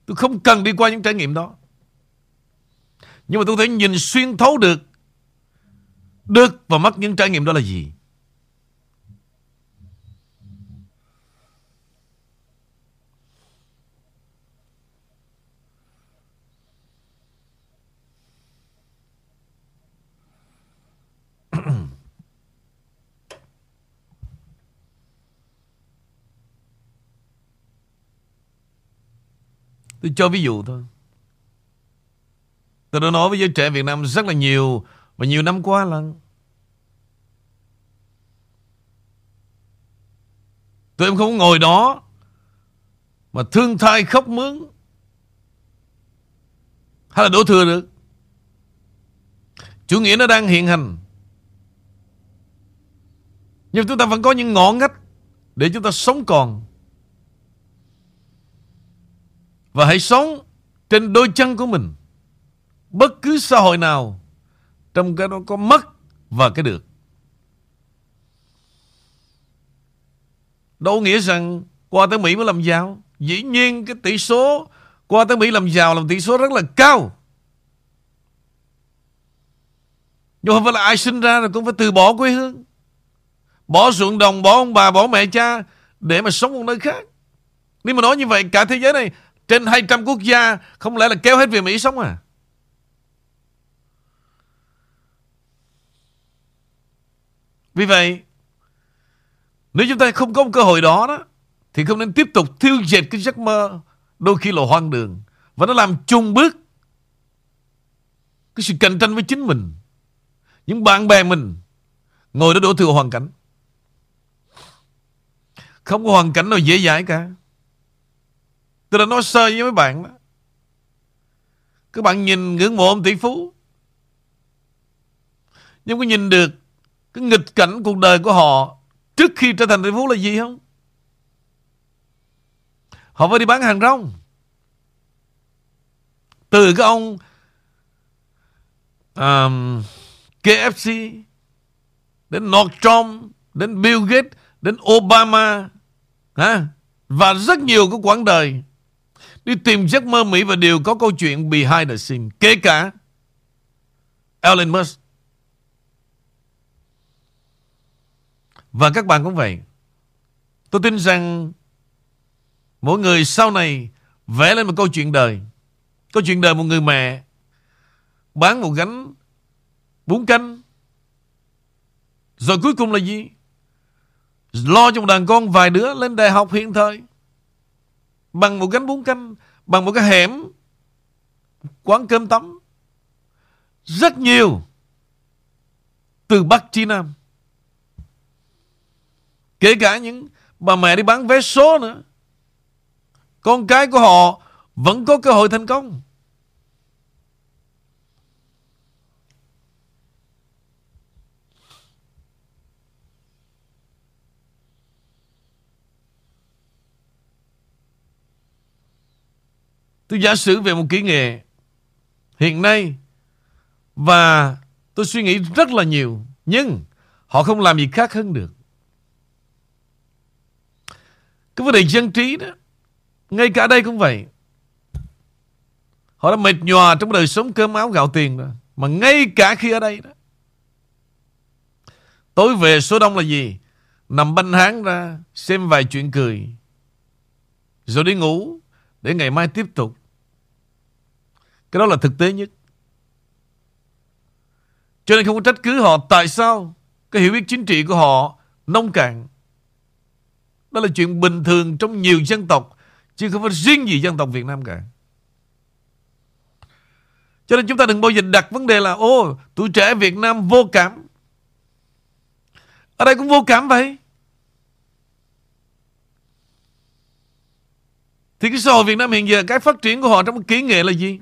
[SPEAKER 1] Tôi không cần đi qua những trải nghiệm đó. Nhưng mà tôi thể nhìn xuyên thấu được Được và mất những trải nghiệm đó là gì Tôi cho ví dụ thôi. Tôi đã nói với giới trẻ Việt Nam rất là nhiều và nhiều năm qua là Tụi em không ngồi đó mà thương thai khóc mướn hay là đổ thừa được. Chủ nghĩa nó đang hiện hành. Nhưng chúng ta vẫn có những ngõ ngách để chúng ta sống còn. Và hãy sống trên đôi chân của mình. Bất cứ xã hội nào trong cái đó có mất và cái được. Đâu nghĩa rằng qua tới Mỹ mới làm giàu. Dĩ nhiên cái tỷ số qua tới Mỹ làm giàu là tỷ số rất là cao. Nhưng không phải là ai sinh ra rồi cũng phải từ bỏ quê hương. Bỏ ruộng đồng, bỏ ông bà, bỏ mẹ cha để mà sống một nơi khác. Nếu mà nói như vậy cả thế giới này trên 200 quốc gia Không lẽ là kéo hết về Mỹ sống à Vì vậy, Nếu chúng ta không có một cơ hội đó đó, Thì không nên tiếp tục thiêu dệt cái giấc mơ Đôi khi là hoang đường Và nó làm chung bước Cái sự cạnh tranh với chính mình Những bạn bè mình Ngồi đó đổ thừa hoàn cảnh Không có hoàn cảnh nào dễ dãi cả Tôi đã nói sơ với mấy bạn đó. Các bạn nhìn ngưỡng mộ ông tỷ phú. Nhưng có nhìn được cái nghịch cảnh cuộc đời của họ trước khi trở thành tỷ phú là gì không? Họ phải đi bán hàng rong. Từ cái ông um, KFC đến Nordstrom đến Bill Gates đến Obama ha? và rất nhiều cái quãng đời Đi tìm giấc mơ Mỹ và đều có câu chuyện behind the scene. Kể cả Elon Musk. Và các bạn cũng vậy. Tôi tin rằng mỗi người sau này vẽ lên một câu chuyện đời. Câu chuyện đời một người mẹ bán một gánh bún canh. Rồi cuối cùng là gì? Lo cho một đàn con vài đứa lên đại học hiện thời. Bằng một gánh bún canh, Bằng một cái hẻm, Quán cơm tắm Rất nhiều Từ Bắc chí Nam Kể cả những bà mẹ đi bán vé số nữa Con cái của họ Vẫn có cơ hội thành công Tôi giả sử về một kỹ nghệ hiện nay và tôi suy nghĩ rất là nhiều, nhưng họ không làm gì khác hơn được. Cái vấn đề dân trí đó, ngay cả đây cũng vậy. Họ đã mệt nhòa trong đời sống cơm áo gạo tiền rồi, Mà ngay cả khi ở đây đó, Tối về số đông là gì Nằm banh háng ra, Xem vài chuyện cười, Rồi đi ngủ Để ngày mai tiếp tục cái đó là thực tế nhất. Cho nên không có trách cứ họ tại sao cái hiểu biết chính trị của họ nông cạn. Đó là chuyện bình thường trong nhiều dân tộc chứ không phải riêng gì dân tộc Việt Nam cả. Cho nên chúng ta đừng bao giờ đặt vấn đề là Ô, tuổi trẻ Việt Nam vô cảm. Ở đây cũng vô cảm vậy. Thì cái xã hội Việt Nam hiện giờ Cái phát triển của họ trong kỹ nghệ là gì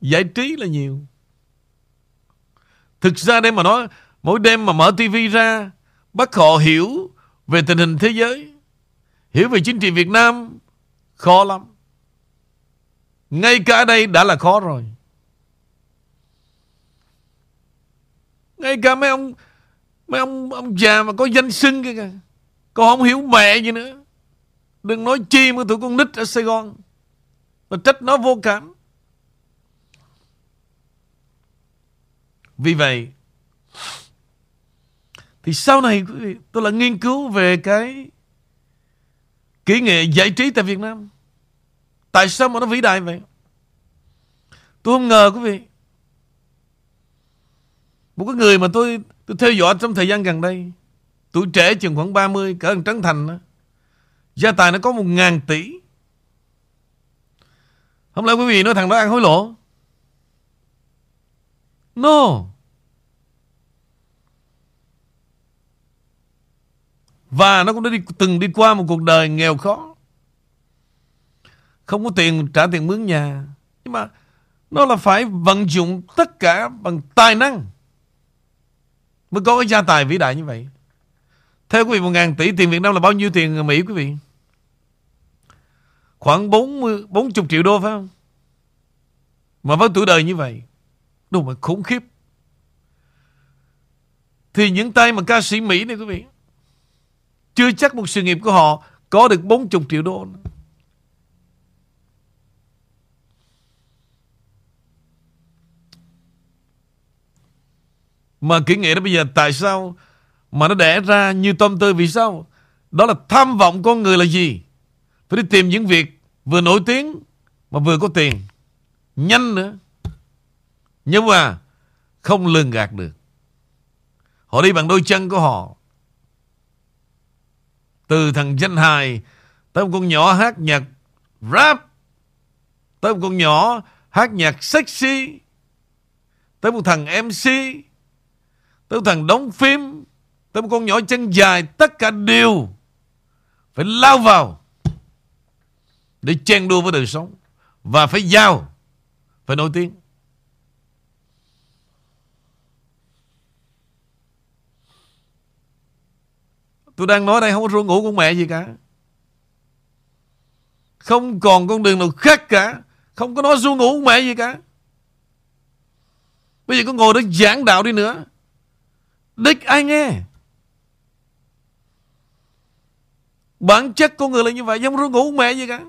[SPEAKER 1] Giải trí là nhiều Thực ra đây mà nói Mỗi đêm mà mở tivi ra Bắt họ hiểu về tình hình thế giới, Hiểu về chính trị Việt Nam, Khó lắm. Ngay cả đây đã là khó rồi. Ngay cả mấy ông Mấy ông ông già mà có danh xưng kìa, Còn không hiểu mẹ gì nữa. Đừng nói chi mà tụi con nít ở Sài Gòn, Mà trách nó vô cảm. Vì vậy thì sau này tôi là nghiên cứu về cái Kỹ nghệ giải trí tại Việt Nam. Tại sao mà nó vĩ đại vậy? Tôi không ngờ quý vị. Một cái người mà tôi tôi theo dõi trong thời gian gần đây Tuổi trẻ chừng khoảng 30 Cỡ thằng Trấn Thành đó, Gia tài nó có một ngàn tỷ. Không lẽ quý vị nói thằng đó ăn hối lộ? No. Và nó cũng đã đi, từng đi qua một cuộc đời nghèo khó. Không có tiền trả tiền mướn nhà. Nhưng mà Nó là phải vận dụng tất cả bằng tài năng Mới có cái gia tài vĩ đại như vậy. Theo quý vị một ngàn tỷ tiền Việt Nam là bao nhiêu tiền Mỹ quý vị? Khoảng 40, 40 triệu đô phải không? Mà với tuổi đời như vậy Đúng mà khủng khiếp. Thì những tay mà ca sĩ Mỹ này quý vị chưa chắc một sự nghiệp của họ có được 40 triệu đô. Mà kỹ nghệ đó bây giờ tại sao mà nó đẻ ra như tôm tươi vì sao? Đó là tham vọng con người là gì? Phải đi tìm những việc vừa nổi tiếng mà vừa có tiền. Nhanh nữa. Nhưng mà không lường gạt được. Họ đi bằng đôi chân của họ. Từ thằng danh hài Tới một con nhỏ hát nhạc rap, Tới một con nhỏ hát nhạc sexy, Tới một thằng MC Tới một thằng đóng phim, Tới một con nhỏ chân dài, Tất cả đều Phải lao vào Để chen đua với đời sống Và phải giao, Phải nổi tiếng. Tôi đang nói đây không có ru ngủ con mẹ gì cả. Không còn con đường nào khác cả. Không có nói ru ngủ con mẹ gì cả. Bây giờ có ngồi đó giảng đạo đi nữa. Đích ai nghe. Bản chất con người là như vậy. Không ru ngủ mẹ gì cả.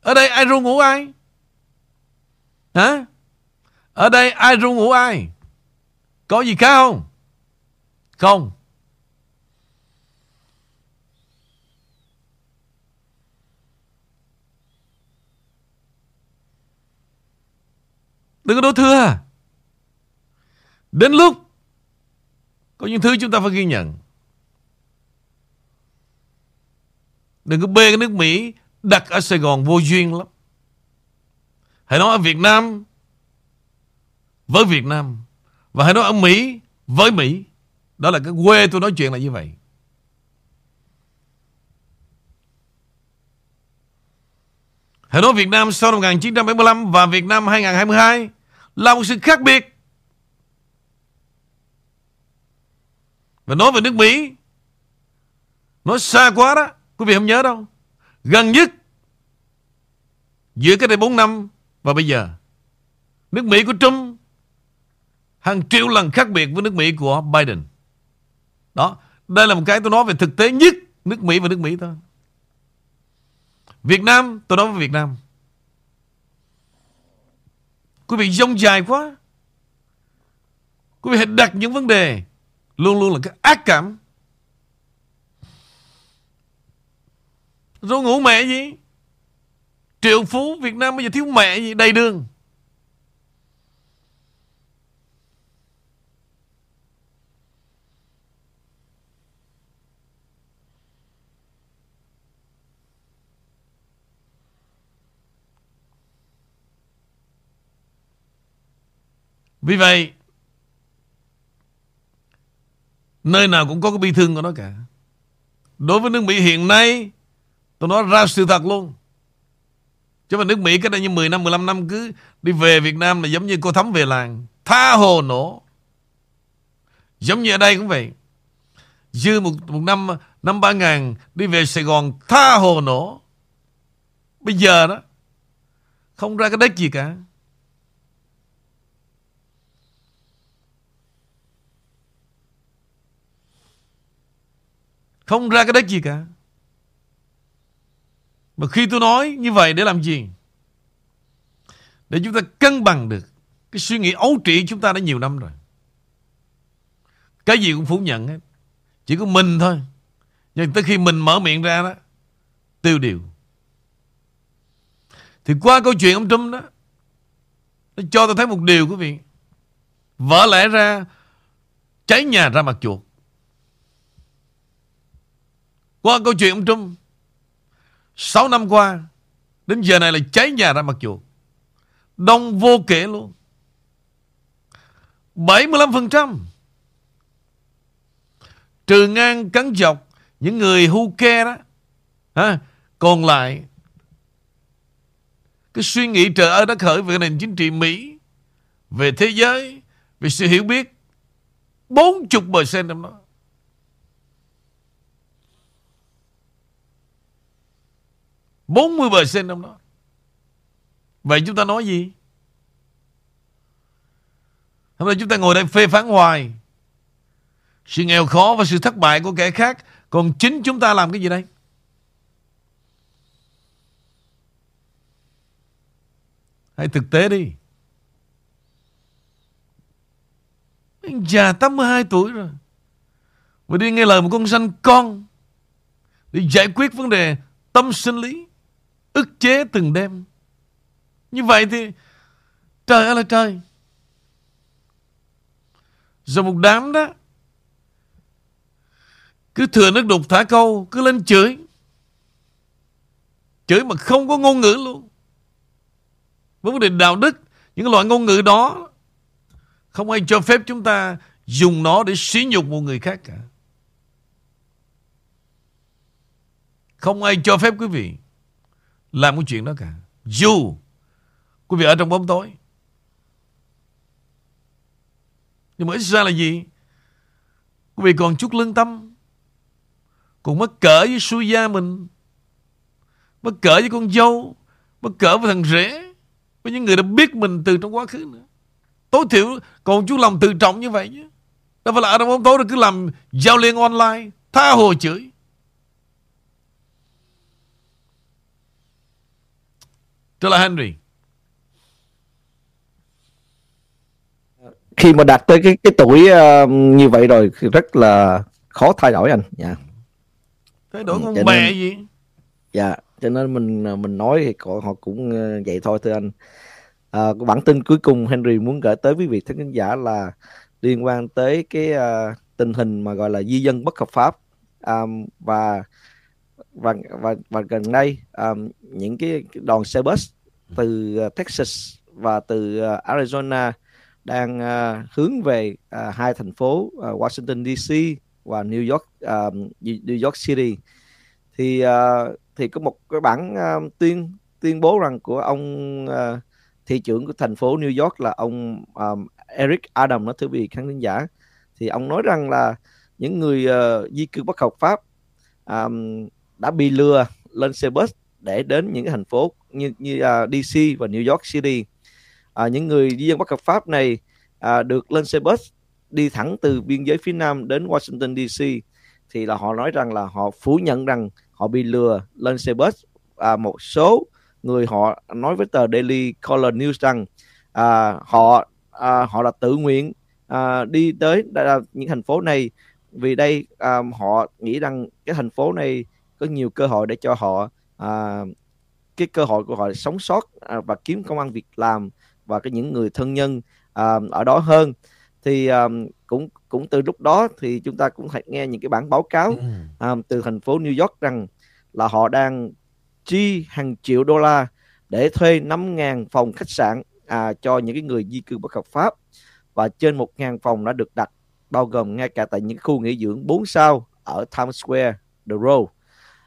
[SPEAKER 1] Ở đây ai ru ngủ ai? Hả? Ở đây ai ru ngủ ai? Có gì khác không? Không. Đừng có đổ thừa. Đến lúc có những thứ chúng ta phải ghi nhận. Đừng có bê cái nước Mỹ đặt ở Sài Gòn vô duyên lắm. Hãy nói ở Việt Nam với Việt Nam. Và hãy nói ở Mỹ với Mỹ. Đó là cái quê tôi nói chuyện là như vậy. Hãy nói Việt Nam sau năm 1975 và Việt Nam 2022 là một sự khác biệt. Và nói về nước Mỹ, nói xa quá đó, quý vị không nhớ đâu. Gần nhất, giữa cái đây 4 năm và bây giờ, nước Mỹ của Trump hàng triệu lần khác biệt với nước Mỹ của Biden. Đó, đây là một cái tôi nói về thực tế nhất nước Mỹ và nước Mỹ thôi. Việt Nam, tôi nói với Việt Nam. Quý vị dông dài quá. Quý vị hãy đặt những vấn đề luôn luôn là cái ác cảm. Rồi ngủ mẹ gì? Triệu phú Việt Nam bây giờ thiếu mẹ gì? Đầy đường. Vì vậy Nơi nào cũng có cái bi thương của nó cả Đối với nước Mỹ hiện nay Tôi nói ra sự thật luôn. Chứ mà nước Mỹ cách đây như 10 năm, 15 năm cứ đi về Việt Nam là giống như cô Thắm về làng. Tha hồ nổ. Giống như ở đây cũng vậy. Dư một, một năm, năm ba ngàn đi về Sài Gòn tha hồ nổ. Bây giờ đó, không ra cái đất gì cả. Không ra cái đất gì cả. Mà khi tôi nói như vậy để làm gì? Để chúng ta cân bằng được cái suy nghĩ ấu trĩ chúng ta đã nhiều năm rồi. Cái gì cũng phủ nhận hết. Chỉ có mình thôi. Nhưng tới khi mình mở miệng ra đó, tiêu điều. Thì qua câu chuyện ông Trump đó, nó cho tôi thấy một điều quý vị. Vỡ lẽ ra, cháy nhà ra mặt chuột. Qua câu chuyện ông Trump, 6 năm qua, đến giờ này là cháy nhà ra mặt chuột. Đông vô kể luôn. 75% Trừ ngang cắn dọc Những người hưu ke đó ha, Còn lại Cái suy nghĩ trời ơi đã khởi Về nền chính trị Mỹ Về thế giới Về sự hiểu biết 40% trong đó bốn mươi percent trong đó Vậy chúng ta nói gì? Hôm nay chúng ta ngồi đây phê phán hoài. Sự nghèo khó và sự thất bại của kẻ khác. Còn chính chúng ta làm cái gì đây? Hãy thực tế đi. Anh già 82 tuổi rồi. Mà đi nghe lời một con sanh con. Để giải quyết vấn đề tâm sinh lý ức chế từng đêm. Như vậy thì trời ơi là trời. Rồi một đám đó cứ thừa nước đục thả câu cứ lên chửi. Chửi mà không có ngôn ngữ luôn. Với vấn đề đạo đức, những loại ngôn ngữ đó không ai cho phép chúng ta dùng nó để xí nhục một người khác cả. Không ai cho phép quý vị làm cái chuyện đó cả. Dù quý vị ở trong bóng tối. Nhưng mà ít ra là gì? Quý vị còn chút lương tâm. Còn mất cỡ với suy gia mình. Mất cỡ với con dâu. Mất cỡ với thằng rể. Với những người đã biết mình từ trong quá khứ nữa. Tối thiểu còn chút lòng tự trọng như vậy chứ. Đâu phải là ở trong bóng tối rồi cứ làm giao liên online. Tha hồ chửi. Trở lại Henry.
[SPEAKER 2] Khi mà đạt tới cái cái tuổi uh, như vậy rồi thì rất là khó thay đổi anh. Dạ. Yeah.
[SPEAKER 1] Thay đổi con bè gì?
[SPEAKER 2] Dạ, cho nên mình ờ, mình nói thì họ, họ cũng ờ, vậy thôi thưa anh. À, bản tin cuối cùng Henry muốn gửi tới quý vị khán giả là liên quan tới cái uh, tình hình mà gọi là di dân bất hợp pháp um, và và và và gần đây um, những cái, đoàn xe bus từ uh, Texas và từ uh, Arizona đang uh, hướng về uh, hai thành phố uh, Washington DC và New York um, New York City. Thì uh, thì có một cái bản uh, tuyên tuyên bố rằng của ông uh, thị trưởng của thành phố New York là ông um, Eric Adam đó thưa quý vị khán thính giả. Thì ông nói rằng là những người uh, di cư bất hợp pháp um, đã bị lừa lên xe bus để đến những thành phố như như à, uh, DC và New York City. À, những người di dân bất hợp pháp này à, được lên xe bus đi thẳng từ biên giới phía nam đến Washington DC thì là họ nói rằng là họ phủ nhận rằng họ bị lừa lên xe bus. À, một số người họ nói với tờ Daily Caller News rằng à, họ à, họ là tự nguyện à, đi tới những thành phố này vì đây à, họ nghĩ rằng cái thành phố này có nhiều cơ hội để cho họ à, cái cơ hội của họ sống sót à, và kiếm công ăn việc làm và cái những người thân nhân à, ở đó hơn. Thì à, cũng cũng từ lúc đó thì chúng ta cũng nghe những cái bản báo cáo ừ. à, từ thành phố New York rằng là họ đang chi hàng triệu đô la để thuê 5.000 phòng khách sạn à, cho những cái người di cư bất hợp pháp. Và trên 1.000 phòng đã được đặt bao gồm ngay cả tại những khu nghỉ dưỡng 4 sao ở Times Square, The Row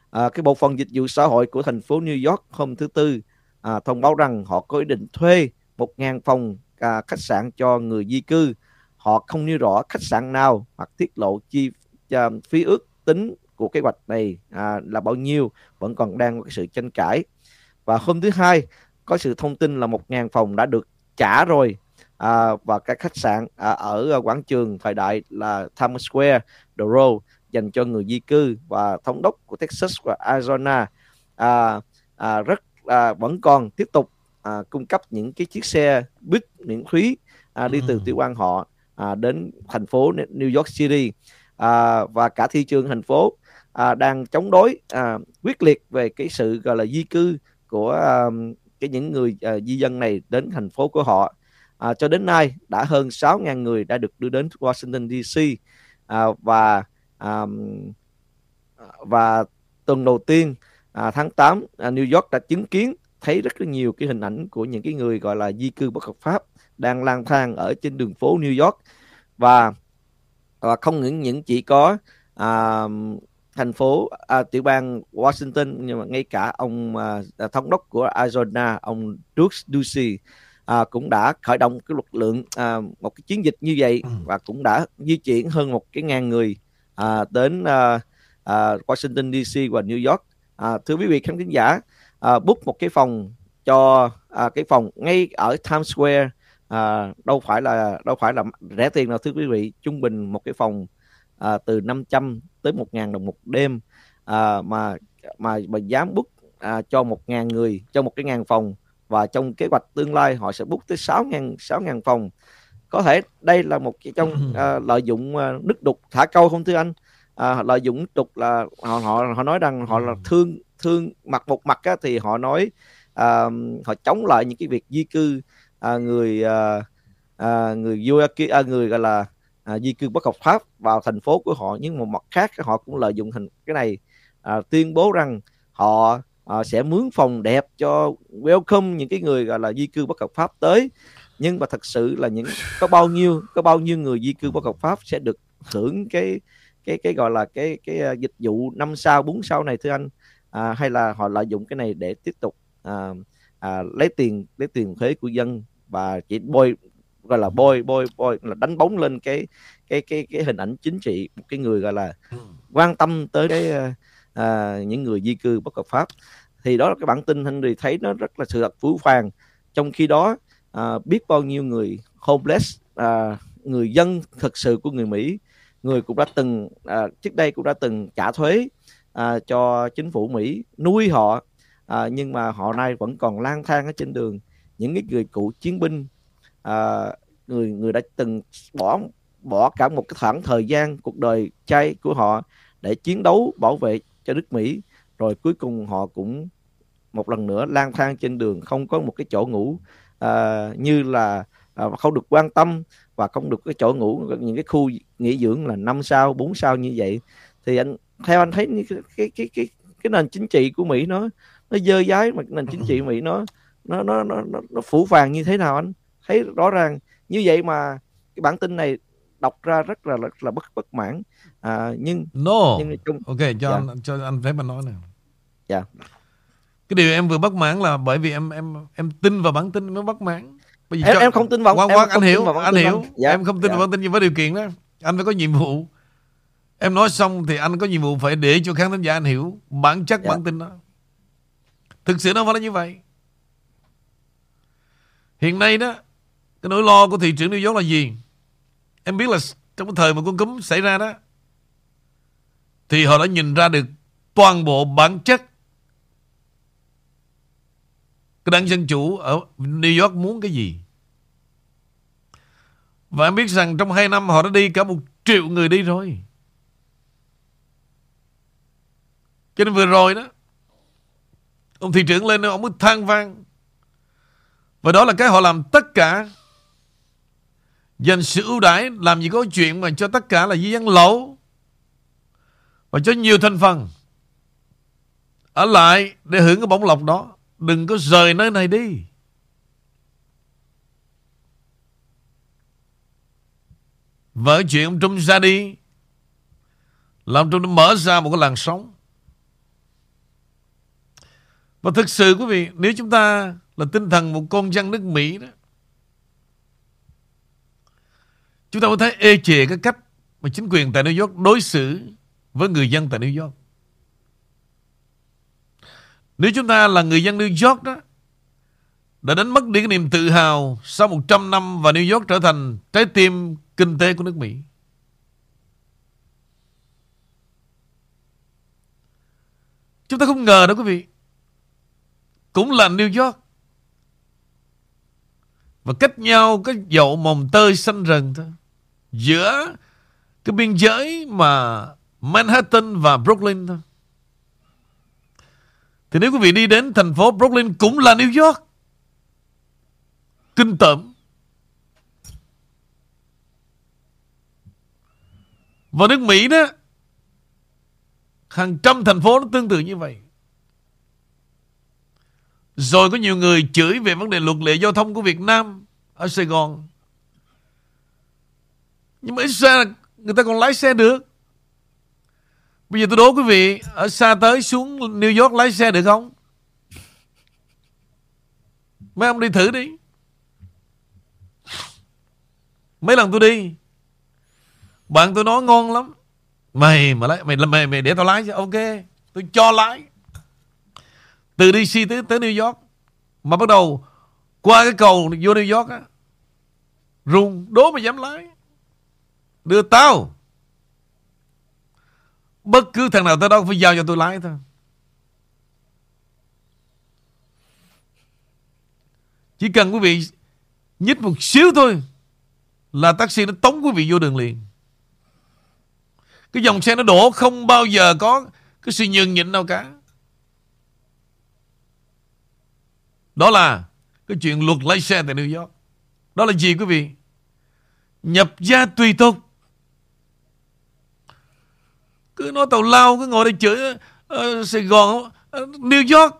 [SPEAKER 2] à, cái bộ phận dịch vụ xã hội của thành phố New York hôm thứ Tư à, thông báo rằng họ có ý định thuê 1.000 phòng à, khách sạn cho người di cư. Họ không nêu rõ khách sạn nào hoặc tiết lộ chi à, phí ước tính của kế hoạch này à, là bao nhiêu vẫn còn đang có sự tranh cãi. Và hôm thứ Hai có sự thông tin là 1.000 phòng đã được trả rồi à, và các khách sạn à, ở à, quảng trường thời đại là Times Square, The Row dành cho người di cư và thống đốc của Texas và Arizona. À, à, rất à, vẫn còn tiếp tục à, cung cấp những cái chiếc xe buýt miễn phí à, đi từ ừ. tiểu bang họ à, đến thành phố New York City. À, và cả thị trường thành phố à, đang chống đối à, quyết liệt về cái sự gọi là di cư của à, cái những người à, di dân này đến thành phố của họ. À, cho đến nay đã hơn 6.000 người đã được đưa đến Washington DC à, và à, và tuần đầu tiên à, tháng 8 à, New York đã chứng kiến thấy rất là nhiều cái hình ảnh của những cái người gọi là di cư bất hợp pháp đang lang thang ở trên đường phố New York và và không những những chỉ có à, thành phố à, tiểu bang Washington nhưng mà ngay cả ông à, thống đốc của Arizona ông Doug Ducey à, cũng đã khởi động cái lực lượng à, một cái chiến dịch như vậy ừ. và cũng đã di chuyển hơn một cái ngàn người à, đến à, à, Washington DC và New York. À, thưa quý vị khán thính giả à, book một cái phòng cho à, cái phòng ngay ở Times Square. À, đâu phải là đâu phải là rẻ tiền nào thưa quý vị. Trung bình một cái phòng à, từ 500 tới 1.000 đồng một đêm. À, mà mà mà dám book à, cho 1.000 người cho một cái ngàn phòng. Và trong kế hoạch tương lai họ sẽ book tới 6.000 6.000 phòng có thể đây là một cái trong à, lợi dụng à, nước đục thả câu không thưa anh. À, lợi dụng nước đục là họ họ họ nói rằng họ là thương thương mặt một mặt á, thì họ nói à, họ chống lại những cái việc di cư à, người à, à, người vô à, người gọi là à, di cư bất hợp pháp vào thành phố của họ. Nhưng một mặt khác họ cũng lợi dụng hình cái này à, tuyên bố rằng họ à, sẽ mướn phòng đẹp cho welcome những cái người gọi là di cư bất hợp pháp tới nhưng mà thật sự là những có bao nhiêu có bao nhiêu người di cư bất hợp pháp sẽ được hưởng cái cái cái gọi là cái cái uh, dịch vụ năm sao bốn sao này thưa anh? À, hay là họ lợi dụng cái này để tiếp tục à, à, lấy tiền lấy tiền thuế của dân và chỉ bôi gọi là bôi bôi bôi là đánh bóng lên cái cái cái cái hình ảnh chính trị một cái người gọi là ừ. quan tâm tới cái à, những người di cư bất hợp pháp. Thì đó là cái bản tin Henry thấy nó rất là sự thật phú phàng. Trong khi đó à, biết bao nhiêu người homeless à, người dân thực sự của người Mỹ người cũng đã từng à, trước đây cũng đã từng trả thuế à, cho chính phủ Mỹ nuôi họ à, nhưng mà họ nay vẫn còn lang thang ở trên đường. Những cái người cựu chiến binh à, người người đã từng bỏ bỏ cả một cái khoảng thời gian cuộc đời chay của họ để chiến đấu bảo vệ cho nước Mỹ. Rồi cuối cùng họ cũng một lần nữa lang thang trên đường không có một cái chỗ ngủ à, như là à, không được quan tâm và không được cái chỗ ngủ những cái khu nghỉ dưỡng là năm sao bốn sao như vậy. Thì anh theo anh thấy cái cái cái cái, cái nền chính trị của Mỹ nó nó dơ dái mà nền chính trị Mỹ nó nó nó nó nó, nó phủ vàng như thế nào anh? Thấy rõ ràng như vậy mà cái bản tin này đọc ra rất là rất là bất bất mãn. À, nhưng
[SPEAKER 1] no. nhưng trong, ok cho dạ. anh cho anh phép anh nói nè
[SPEAKER 2] dạ
[SPEAKER 1] cái điều em vừa bất mãn là bởi vì em em em tin vào bản tin mới bất mãn.
[SPEAKER 2] Bởi vì em, cho, em không tin vào
[SPEAKER 1] quan quan anh hiểu anh hiểu. dạ, em không tin dạ. vào bản tin nhưng với điều kiện đó. Anh phải có nhiệm vụ. Em nói xong thì anh có nhiệm vụ phải để cho khán thính giả anh hiểu bản chất dạ. bản tin đó. Thực sự nó phải là như vậy. Hiện nay đó cái nỗi lo của thị trường New York là gì? Em biết là trong cái thời mà con cúm xảy ra đó thì họ đã nhìn ra được toàn bộ bản chất cái đảng Dân Chủ ở New York muốn cái gì. Và em biết rằng trong 2 năm họ đã đi cả một triệu người đi rồi. Cho nên vừa rồi đó, ông thị trưởng lên ông mới than vang. Và đó là cái họ làm tất cả dành sự ưu đãi làm gì có chuyện mà cho tất cả là di dân lậu và cho nhiều thành phần ở lại để hưởng cái bổng lộc đó Đừng có rời nơi này đi. Vợ chuyện ông Trung ra đi. Làm Trung nó mở ra một cái làn sóng. Và thực sự quý vị, Nếu chúng ta là tinh thần một con dân nước Mỹ đó, Chúng ta có thấy ê chề cái cách Mà chính quyền tại New York đối xử Với người dân tại New York. Nếu chúng ta là người dân New York đó, Đã đánh mất đi cái niềm tự hào Sau 100 năm Và New York trở thành trái tim kinh tế của nước Mỹ. Chúng ta không ngờ đó quý vị, Cũng là New York. Và cách nhau, cái dậu mồng tơi xanh rần thôi. Giữa cái biên giới mà Manhattan và Brooklyn thôi. Thì nếu quý vị đi đến thành phố Brooklyn cũng là New York Kinh tởm Và nước Mỹ đó, Hàng trăm thành phố nó tương tự như vậy. Rồi có nhiều người chửi về vấn đề luật lệ giao thông của Việt Nam ở Sài Gòn. Nhưng mà Israel người ta còn lái xe được. Bây giờ tôi đố quý vị ở xa tới xuống New York lái xe được không? Mấy ông đi thử đi. Mấy lần tôi đi Bạn tôi nói ngon lắm Mày mà lái mày mày mày để tao lái chứ. Ok, tôi cho lái. Từ DC tới tới New York mà bắt đầu qua cái cầu vô New York á rung đố mà dám lái. Đưa tao. Bất cứ thằng nào tới đó phải giao cho tôi lái thôi. Chỉ cần quý vị nhích một xíu thôi là taxi nó tống quý vị vô đường liền. Cái dòng xe nó đổ không bao giờ có cái sự nhường nhịn đâu cả. Đó là cái chuyện luật lái xe tại New York. Đó là gì quý vị? Nhập gia tùy tục. Cứ nói tàu lao cứ ngồi đây chửi uh, Sài Gòn, uh, New York.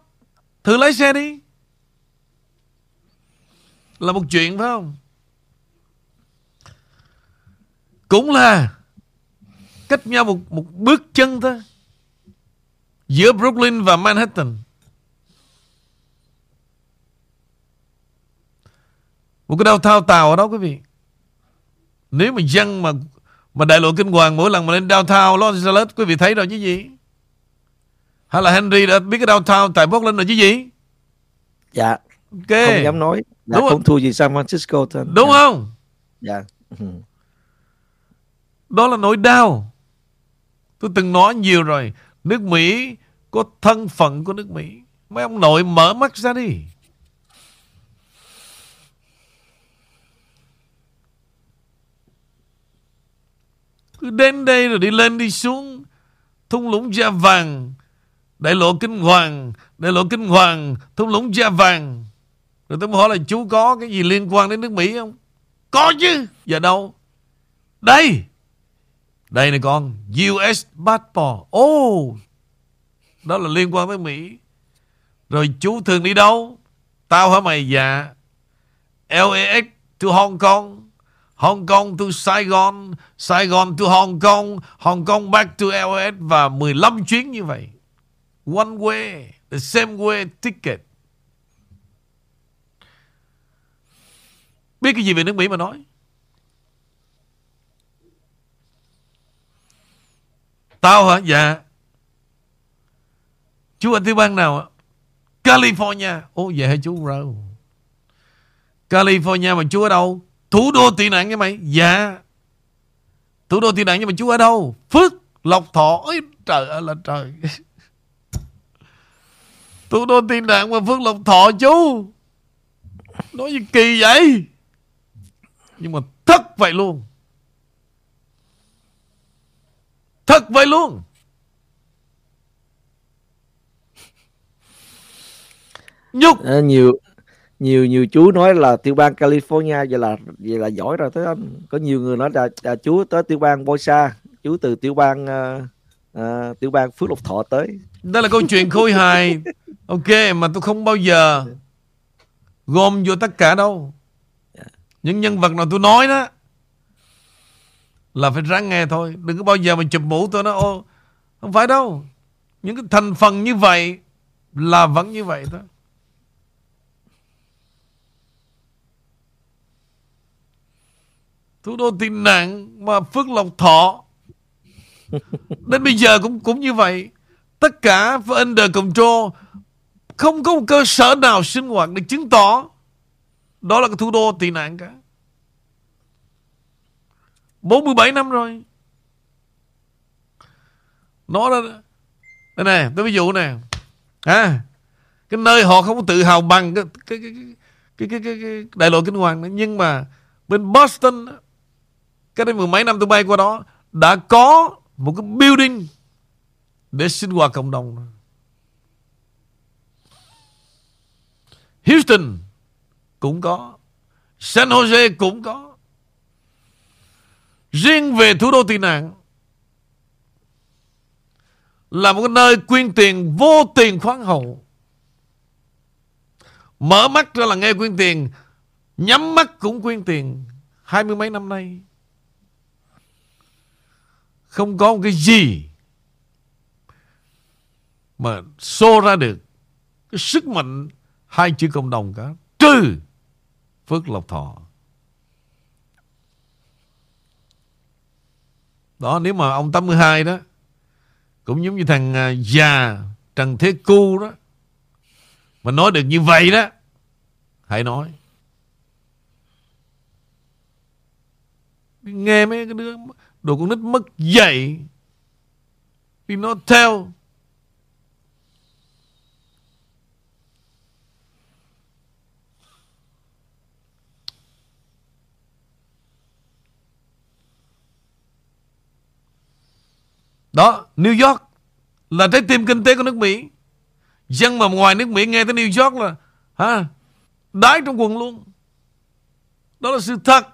[SPEAKER 1] Thử lái xe đi. Là một chuyện phải không? Cũng là Cách nhau một, một bước chân thôi Giữa Brooklyn và Manhattan Một cái đau thao tàu ở đó quý vị Nếu mà dân mà mà đại lộ kinh hoàng mỗi lần mà lên downtown Los Angeles quý vị thấy rồi chứ gì? Hay là Henry đã biết cái downtown Tại Brooklyn rồi chứ gì?
[SPEAKER 2] Dạ.
[SPEAKER 1] Ok.
[SPEAKER 2] Không dám nói. Dạ, Đúng Không? thua gì San Francisco thôi.
[SPEAKER 1] Đúng dạ. không?
[SPEAKER 2] Dạ.
[SPEAKER 1] Đó là nỗi đau. Tôi từng nói nhiều rồi. Nước Mỹ có thân phận của nước Mỹ. Mấy ông nội mở mắt ra đi Cứ đến đây rồi đi lên đi xuống. Thung lũng da vàng Đại lộ kinh hoàng Đại lộ kinh hoàng Thung lũng da vàng. Rồi tôi hỏi là chú có cái gì liên quan đến nước Mỹ không? Có chứ. Giờ đâu? Đây. Đây này con US passport. Oh, Đó là liên quan tới Mỹ. Rồi chú thường đi đâu? Tao hả mày? Dạ. LAX to Hong Kong. Hong Kong to Saigon Saigon to Hong Kong Hong Kong back to LAX Và 15 chuyến như vậy One way, The same way, ticket Biết cái gì về nước Mỹ mà nói Tao hả? Dạ. Chú ở tiểu bang nào ạ? California. Ồ vậy hả chú bro? California mà chú ở đâu? Thủ đô tị nạn nha mày. Dạ. Thủ đô tị nạn nhưng mà chú ở đâu? Phước Lộc Thọ. Ôi trời ơi là trời. *laughs* Thủ đô tị nạn mà Phước Lộc Thọ chú. Nói gì kỳ vậy? Nhưng mà thất vậy luôn. Thật vậy luôn. Nhục.
[SPEAKER 2] À, nhiều nhiều nhiều chú nói là tiểu bang California vậy là vậy là giỏi rồi tới anh có nhiều người nói là, là chú tới tiểu bang Boisa chú từ tiểu bang uh, uh, tiểu bang Phước Lộc Thọ tới.
[SPEAKER 1] Đó là câu chuyện khôi hài. Ok mà tôi không bao giờ gom vô tất cả đâu. Những nhân vật nào tôi nói đó là phải ráng nghe thôi. Đừng có bao giờ mà chụp mũ tôi nó ô không phải đâu. Những cái thành phần như vậy là vẫn như vậy thôi. Thủ đô tị nạn mà Phước Lộc Thọ. Đến bây giờ cũng cũng như vậy. Tất cả under control không có một cơ sở nào sinh hoạt để chứng tỏ đó là cái thủ đô tị nạn cả. 47 năm rồi. Nó đó đây này tôi ví dụ nè. À, cái nơi họ không tự hào bằng cái cái cái cái cái, cái, cái đại lộ kinh hoàng nữa nhưng mà bên Boston cái đây mười mấy năm tôi bay qua đó, đã có một cái building để sinh hoạt cộng đồng. Houston cũng có, San Jose cũng có. Riêng về thủ đô tị nạn là một cái nơi quyên tiền vô tiền khoáng hậu. Mở mắt ra là nghe quyên tiền, nhắm mắt cũng quyên tiền. Hai mươi mấy năm nay không có một cái gì mà xô ra được cái sức mạnh hai chữ cộng đồng cả, trừ Phước Lộc Thọ. Đó, nếu mà ông 82 đó, cũng giống như thằng à, già Trần Thế Cu đó, mà nói được như vậy đó, hãy nói. Nghe mấy cái đứa đồ con nít mất dạy vì nó theo Đó, New York là trái tim kinh tế của nước Mỹ. Dân mà ngoài nước Mỹ nghe tới New York là ha, đái trong quần luôn. Đó là sự thật.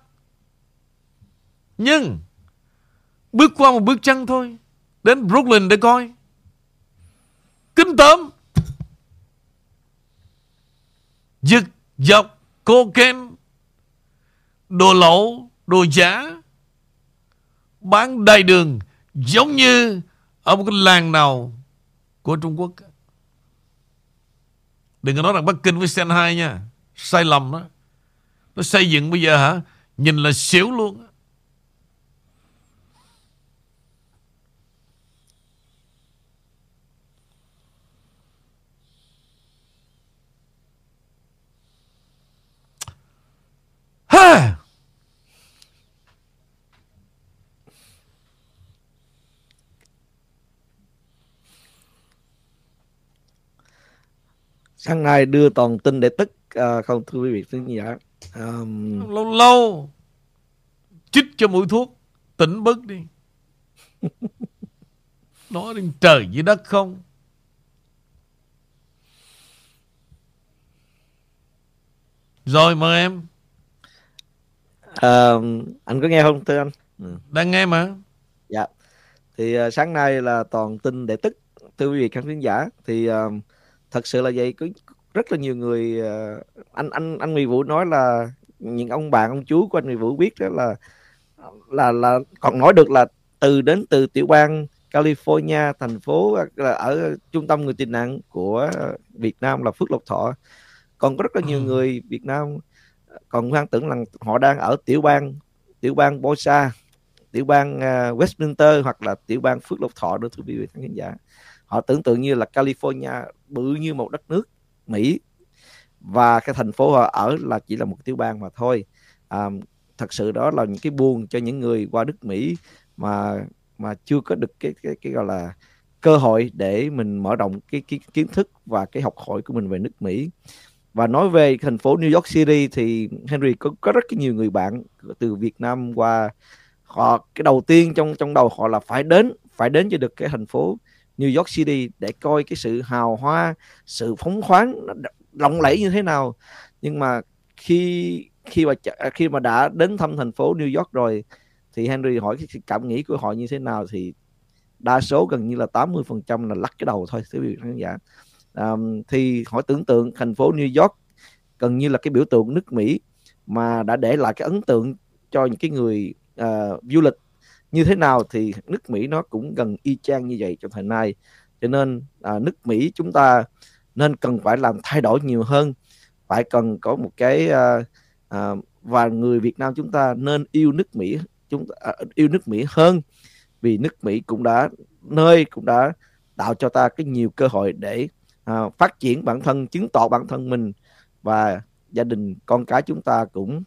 [SPEAKER 1] Nhưng bước qua một bước chân thôi, đến Brooklyn để coi. Kinh tởm. Giật dọc cocaine, đồ lậu, đồ giả, bán đầy đường Giống như ở một cái làng nào của Trung Quốc. Đừng có nói rằng Bắc Kinh với Shanghai nha. Sai lầm đó. Nó xây dựng bây giờ hả? Nhìn là xỉu luôn. Ha!
[SPEAKER 2] sáng nay đưa toàn tin để tức à, không thưa quý vị khán giả. Um...
[SPEAKER 1] lâu lâu. Chích cho mũi thuốc tỉnh bớt đi. *laughs* Nói đến trời dưới đất không? Rồi mời em
[SPEAKER 2] à, anh có nghe không thưa anh?
[SPEAKER 1] Ừ. đang nghe mà.
[SPEAKER 2] Dạ. Thì uh, sáng nay là toàn tin để tức thưa quý vị khán giả. Thì uh, thật sự là vậy có rất là nhiều người ờ, anh anh anh Nguyễn Vũ nói là những ông bạn ông chú của anh Nguyễn Vũ biết đó là là là còn nói được là từ đến từ tiểu bang California thành phố là ở trung tâm người tị nạn của Việt Nam là Phước Lộc Thọ. Còn có rất là nhiều ừ. người Việt Nam còn hoang tưởng rằng họ đang ở tiểu bang tiểu bang Bosa tiểu bang uh, Westminster hoặc là tiểu bang Phước Lộc Thọ nữa thưa quý vị khán giả. Họ tưởng tượng như là California bự như một đất nước Mỹ và cái thành phố họ ở là chỉ là một tiểu bang mà thôi. À, thật sự đó là những cái buồn cho những người qua nước Mỹ mà mà chưa có được cái cái cái gọi là cơ hội để mình mở rộng cái, cái kiến thức và cái học hỏi của mình về nước Mỹ và nói về thành phố New York City thì Henry có, có rất nhiều người bạn từ Việt Nam qua họ cái đầu tiên trong trong đầu họ là phải đến phải đến cho được cái thành phố New York City để coi cái sự hào hoa, sự phóng khoáng nó lộng lẫy như thế nào. Nhưng mà khi khi mà à, khi mà đã đến thăm thành phố New York rồi thì Henry hỏi cái cảm nghĩ của họ như thế nào thì đa số gần như là 80% là lắc cái đầu thôi quý vị khán giả. Um, thì hỏi tưởng tượng thành phố New York gần như là cái biểu tượng nước Mỹ mà đã để lại cái ấn tượng cho những cái người uh, du lịch như thế nào thì nước Mỹ nó cũng gần y chang như vậy trong thời nay. Cho nên à, nước Mỹ chúng ta nên cần phải làm thay đổi nhiều hơn phải cần có một cái ờ, ờ, uh, uh, và người Việt Nam chúng ta nên yêu nước Mỹ chúng uh, yêu nước Mỹ hơn. Vì nước Mỹ cũng đã nơi cũng đã tạo cho ta cái nhiều cơ hội để à, phát triển bản thân chứng tỏ bản thân mình. Và gia đình con cái chúng ta cũng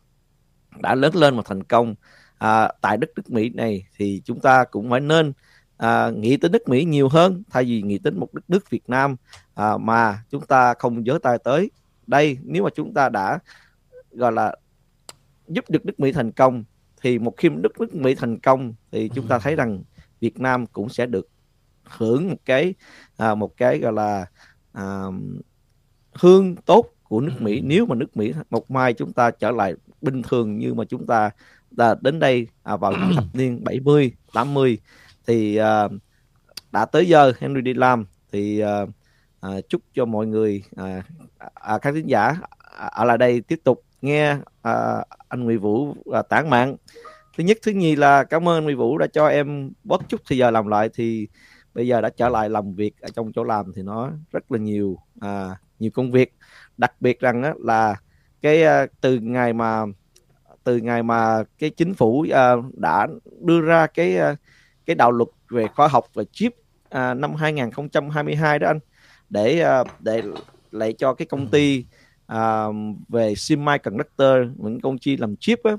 [SPEAKER 2] đã lớn lên và thành công à, tại đất nước Mỹ này. Thì chúng ta cũng phải nên à, nghĩ tới nước Mỹ nhiều hơn thay vì nghĩ tới một đất nước Việt Nam à, mà chúng ta không giới tay tới. Đây nếu mà chúng ta đã gọi là giúp được nước Mỹ thành công thì một khi đất nước Mỹ thành công thì chúng ta thấy rằng Việt Nam cũng sẽ được hưởng một cái à, một cái gọi là à, hương tốt của nước Mỹ. Nếu mà nước Mỹ một mai chúng ta trở lại bình thường như mà chúng ta đã đến đây à, vào những thập niên 70 80 thì à, đã tới giờ Henry đi làm. Thì à, à, chúc cho mọi người à, à, các khán giả ở lại đây tiếp tục nghe à, anh Nguyễn Vũ à, tản mạng thứ nhất thứ nhì là cảm ơn Nguyễn Vũ đã cho em bớt chút thời giờ làm lại. Thì bây giờ đã trở lại làm việc ở trong chỗ làm thì nó rất là nhiều à, nhiều công việc. Đặc biệt rằng á, là cái à, từ ngày mà từ ngày mà cái chính phủ à, đã đưa ra cái à, cái đạo luật về khoa học và chip à, năm 2022 đó anh để à, để lại cho cái công ty à, về semiconductor những công ty làm chip á,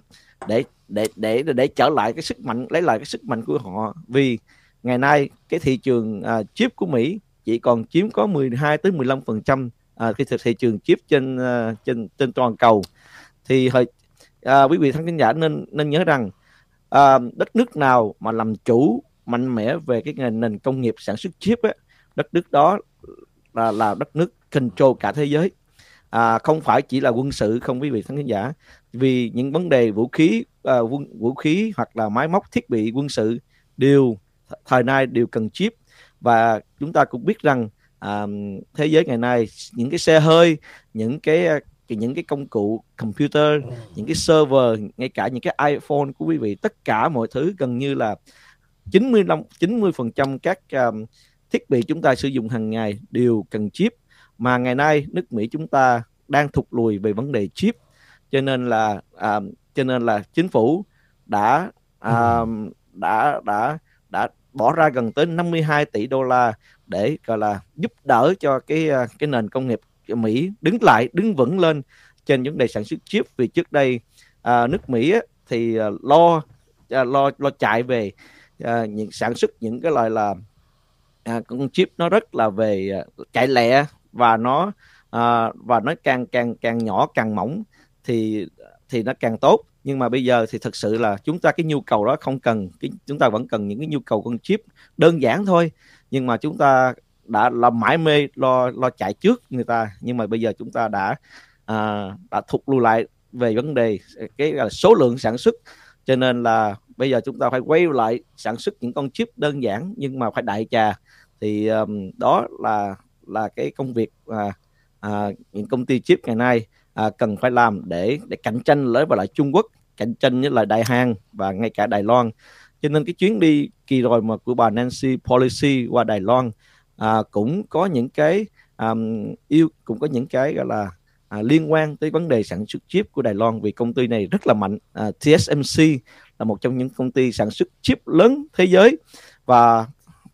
[SPEAKER 2] để để để để trở lại cái sức mạnh lấy lại cái sức mạnh của họ. Vì ngày nay cái thị trường à, chip của Mỹ chỉ còn chiếm có 12 tới 15 phần trăm à, cái thị trường chip trên à, trên trên toàn cầu. Thì hồi à, quý vị khán giả nên nên nhớ rằng à, đất nước nào mà làm chủ mạnh mẽ về cái nền, nền công nghiệp sản xuất chip ấy đất nước đó là là đất nước control cả thế giới. À, không phải chỉ là quân sự không quý vị khán giả vì những vấn đề vũ khí à, quân, vũ khí hoặc là máy móc thiết bị quân sự đều thời nay đều cần chip. Và chúng ta cũng biết rằng à, thế giới ngày nay những cái xe hơi những cái những cái công cụ computer những cái server ngay cả những cái iPhone của quý vị tất cả mọi thứ gần như là 95 90 phần trăm các um, thiết bị chúng ta sử dụng hàng ngày đều cần chip. Mà ngày nay nước Mỹ chúng ta đang thụt lùi về vấn đề chip. Cho nên là à, cho nên là chính phủ đã à, đã đã đã bỏ ra gần tới 52 tỷ đô la để gọi là giúp đỡ cho cái à, cái nền công nghiệp Mỹ đứng lại đứng vững lên trên vấn đề sản xuất chip. Vì trước đây à, nước Mỹ á, thì à, lo à, lo lo chạy về à, những sản xuất những cái loại là à, con chip nó rất là về à, chạy lẹ và nó à, và nó càng càng càng nhỏ càng mỏng thì thì nó càng tốt nhưng mà bây giờ thì thực sự là chúng ta cái nhu cầu đó không cần cái, chúng ta vẫn cần những cái nhu cầu con chip đơn giản thôi. Nhưng mà chúng ta đã làm mãi mê lo lo chạy trước người ta. Nhưng mà bây giờ chúng ta đã à, đã thụt lùi lại về vấn đề cái là số lượng sản xuất. Cho nên là bây giờ chúng ta phải quay lại sản xuất những con chip đơn giản nhưng mà phải đại trà. Thì um, đó là là cái công việc à, à, những công ty chip ngày nay à, cần phải làm để để cạnh tranh với lại Trung Quốc cạnh tranh với lại Đại Hàn và ngay cả Đài Loan. Cho nên cái chuyến đi kỳ rồi mà của bà Nancy Pelosi qua Đài Loan à, cũng có những cái um, yêu cũng có những cái gọi là à, liên quan tới vấn đề sản xuất chip của Đài Loan vì công ty này rất là mạnh. À, TSMC là một trong những công ty sản xuất chip lớn thế giới và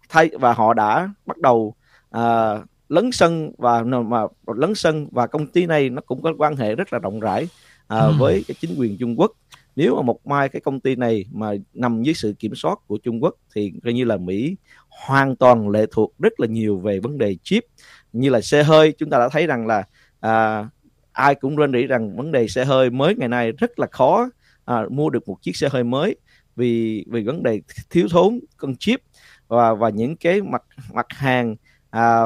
[SPEAKER 2] thay và họ đã bắt đầu à, lấn sân và mà lấn sân và công ty này nó cũng có quan hệ rất là rộng rãi à, ừ. với cái chính quyền Trung Quốc nếu mà một mai cái công ty này mà nằm dưới sự kiểm soát của Trung Quốc thì coi như là Mỹ hoàn toàn lệ thuộc rất là nhiều về vấn đề chip. Như là xe hơi chúng ta đã thấy rằng là à, ai cũng rên rỉ rằng vấn đề xe hơi mới ngày nay rất là khó à, mua được một chiếc xe hơi mới vì vì vấn đề thiếu thốn con chip và và những cái mặt mặt hàng à,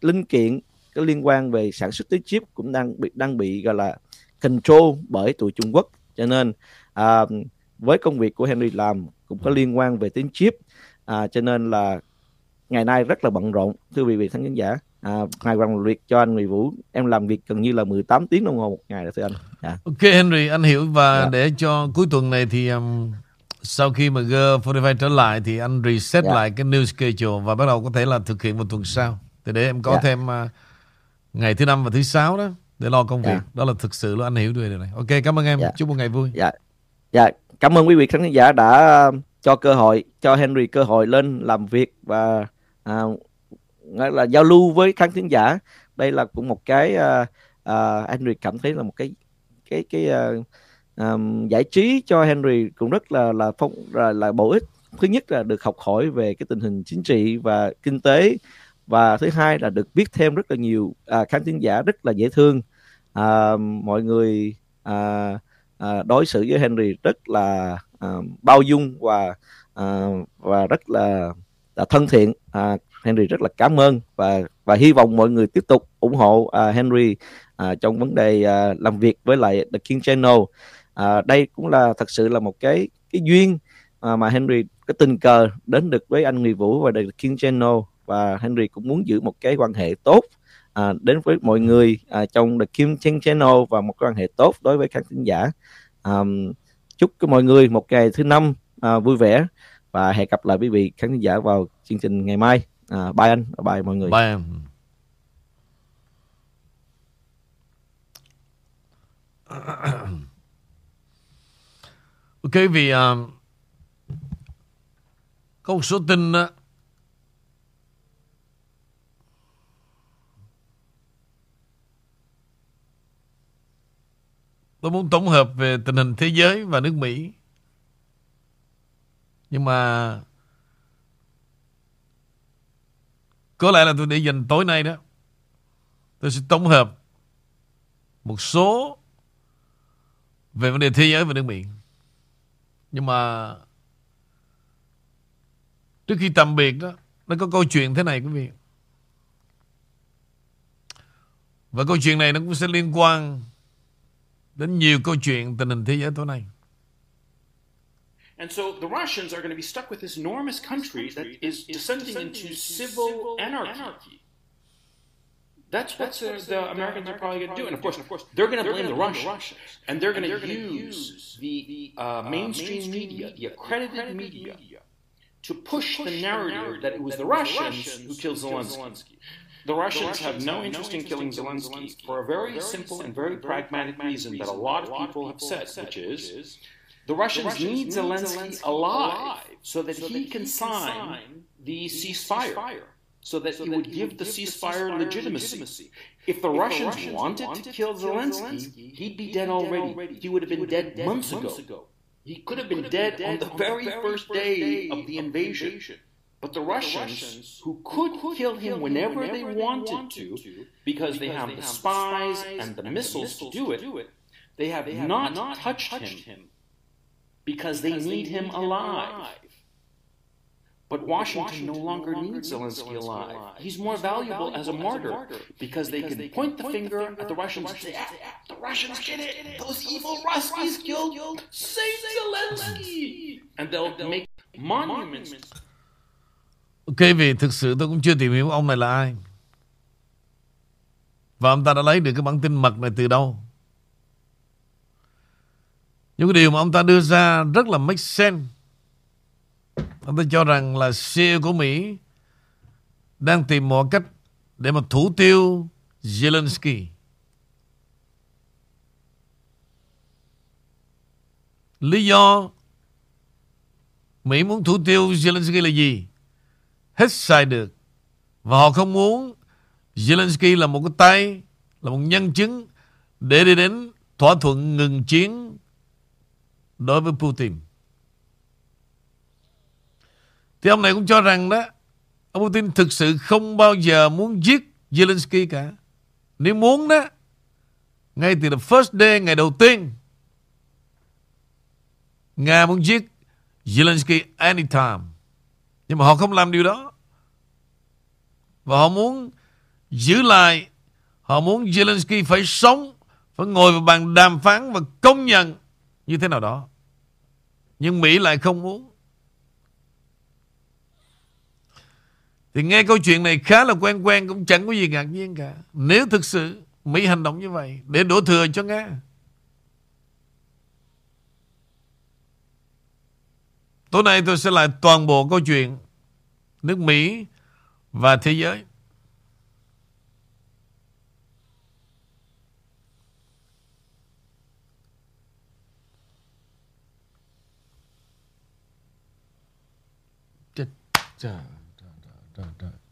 [SPEAKER 2] linh kiện có liên quan về sản xuất tới chip cũng đang bị đang bị gọi là control bởi tụi Trung Quốc cho nên à, với công việc của Henry làm cũng có liên quan về tiếng chip à, cho nên là ngày nay rất là bận rộn thưa quý vị khán giả à, ngày làm việc cho anh Nguyễn Vũ em làm việc gần như là 18 tiếng đồng hồ một ngày đó thưa anh
[SPEAKER 1] yeah. ok Henry anh hiểu và yeah. để cho cuối tuần này thì um, sau khi mà G45 trở lại thì anh reset yeah. lại cái new schedule và bắt đầu có thể là thực hiện vào tuần sau thì để em có yeah. thêm uh, ngày thứ năm và thứ sáu đó để lo công việc.
[SPEAKER 2] Dạ.
[SPEAKER 1] Đó là thực sự là anh hiểu về điều này. Ok, cảm ơn em.
[SPEAKER 2] Dạ.
[SPEAKER 1] Chúc một ngày vui.
[SPEAKER 2] Dạ. Dạ, cảm ơn quý vị khán giả đã uh, cho cơ hội cho Henry cơ hội lên làm việc và à, là giao lưu với khán thính giả. Đây là cũng một cái uh, uh, Henry cảm thấy là một cái cái cái uh, um, giải trí cho Henry cũng rất là là phong là, là bổ ích. Thứ nhất là được học hỏi về cái tình hình chính trị và kinh tế và thứ hai là được biết thêm rất là nhiều à, khán thính giả rất là dễ thương. À, mọi người à, à, đối xử với Henry rất là à, bao dung và à, và rất là, là thân thiện. À, Henry rất là cảm ơn và và hy vọng mọi người tiếp tục ủng hộ à, Henry à, trong vấn đề à, làm việc với lại The King Channel. À, đây cũng là thật sự là một cái cái duyên à, mà Henry cái tình cờ đến được với anh Nguyễn Vũ và The King Channel và Henry cũng muốn giữ một cái quan hệ tốt à, đến với mọi người à, trong The Kim Chen Channel và một quan hệ tốt đối với khán thính giả. À, chúc mọi người một ngày thứ năm à, vui vẻ và hẹn gặp lại quý vị khán thính giả vào chương trình ngày mai. À, bye anh, bye mọi người.
[SPEAKER 1] Bye em. *clears throat* Ok vì uh, có một số tin uh, tôi muốn tổng hợp về tình hình thế giới và nước Mỹ. Nhưng mà có lẽ là tôi để dành tối nay đó tôi sẽ tổng hợp một số về vấn đề thế giới và nước Mỹ. Nhưng mà trước khi tạm biệt đó, nó có câu chuyện thế này quý vị. Và câu chuyện này nó cũng sẽ liên quan đến nhiều câu chuyện tình hình thế giới tối nay.
[SPEAKER 3] And so the Russians are going to be stuck with this enormous country that is descending into civil anarchy. That's what the, the Americans are probably going to do. And of course, of course they're going to blame the Russians. And they're going to use the uh, mainstream media, the accredited media, to push the narrative that it was the Russians who killed Zelensky. The Russians have no interest in killing Zelensky for a very simple and very pragmatic reason that a lot of people have said, which is the Russians need Zelensky alive so that he can sign the ceasefire, so that he would give the ceasefire legitimacy. If the Russians wanted to kill Zelensky, he'd be dead already. He would have been dead months ago. He could have been dead on the very first day of the invasion. But the Russians, who could kill him whenever they wanted to, because they have the spies and the missiles to do it, they have not touched him because they need him alive. But Washington no longer needs Zelensky alive. He's more valuable as a martyr because they can point the finger at the Russians and say, ah, the Russians did it! Those evil Ruskies killed Saint Zelensky! And they'll make monuments.
[SPEAKER 1] Ok, vì thực sự tôi cũng chưa tìm hiểu ông này là ai. Và ông ta đã lấy được cái bản tin mật này từ đâu. Những cái điều mà ông ta đưa ra rất là make sense. Ông ta cho rằng là CEO của Mỹ đang tìm mọi cách để mà thủ tiêu Zelensky. Lý do Mỹ muốn thủ tiêu Zelensky là gì? Hết sai được. Và họ không muốn Zelensky là một cái tay, là một nhân chứng để đi đến thỏa thuận ngừng chiến đối với Putin. Thì ông này cũng cho rằng đó, ông Putin thực sự không bao giờ muốn giết Zelensky cả. Nếu muốn đó, ngay từ the first day, ngày đầu tiên, Nga muốn giết Zelensky anytime. Nhưng mà họ không làm điều đó. Và họ muốn giữ lại, họ muốn Zelensky phải sống, phải ngồi vào bàn đàm phán và công nhận như thế nào đó. Nhưng Mỹ lại không muốn. Thì nghe câu chuyện này khá là quen quen cũng chẳng có gì ngạc nhiên cả. Nếu thực sự Mỹ hành động như vậy để đổ thừa cho Nga. Tối nay tôi sẽ lại toàn bộ câu chuyện nước Mỹ và thế giới. Chết trời.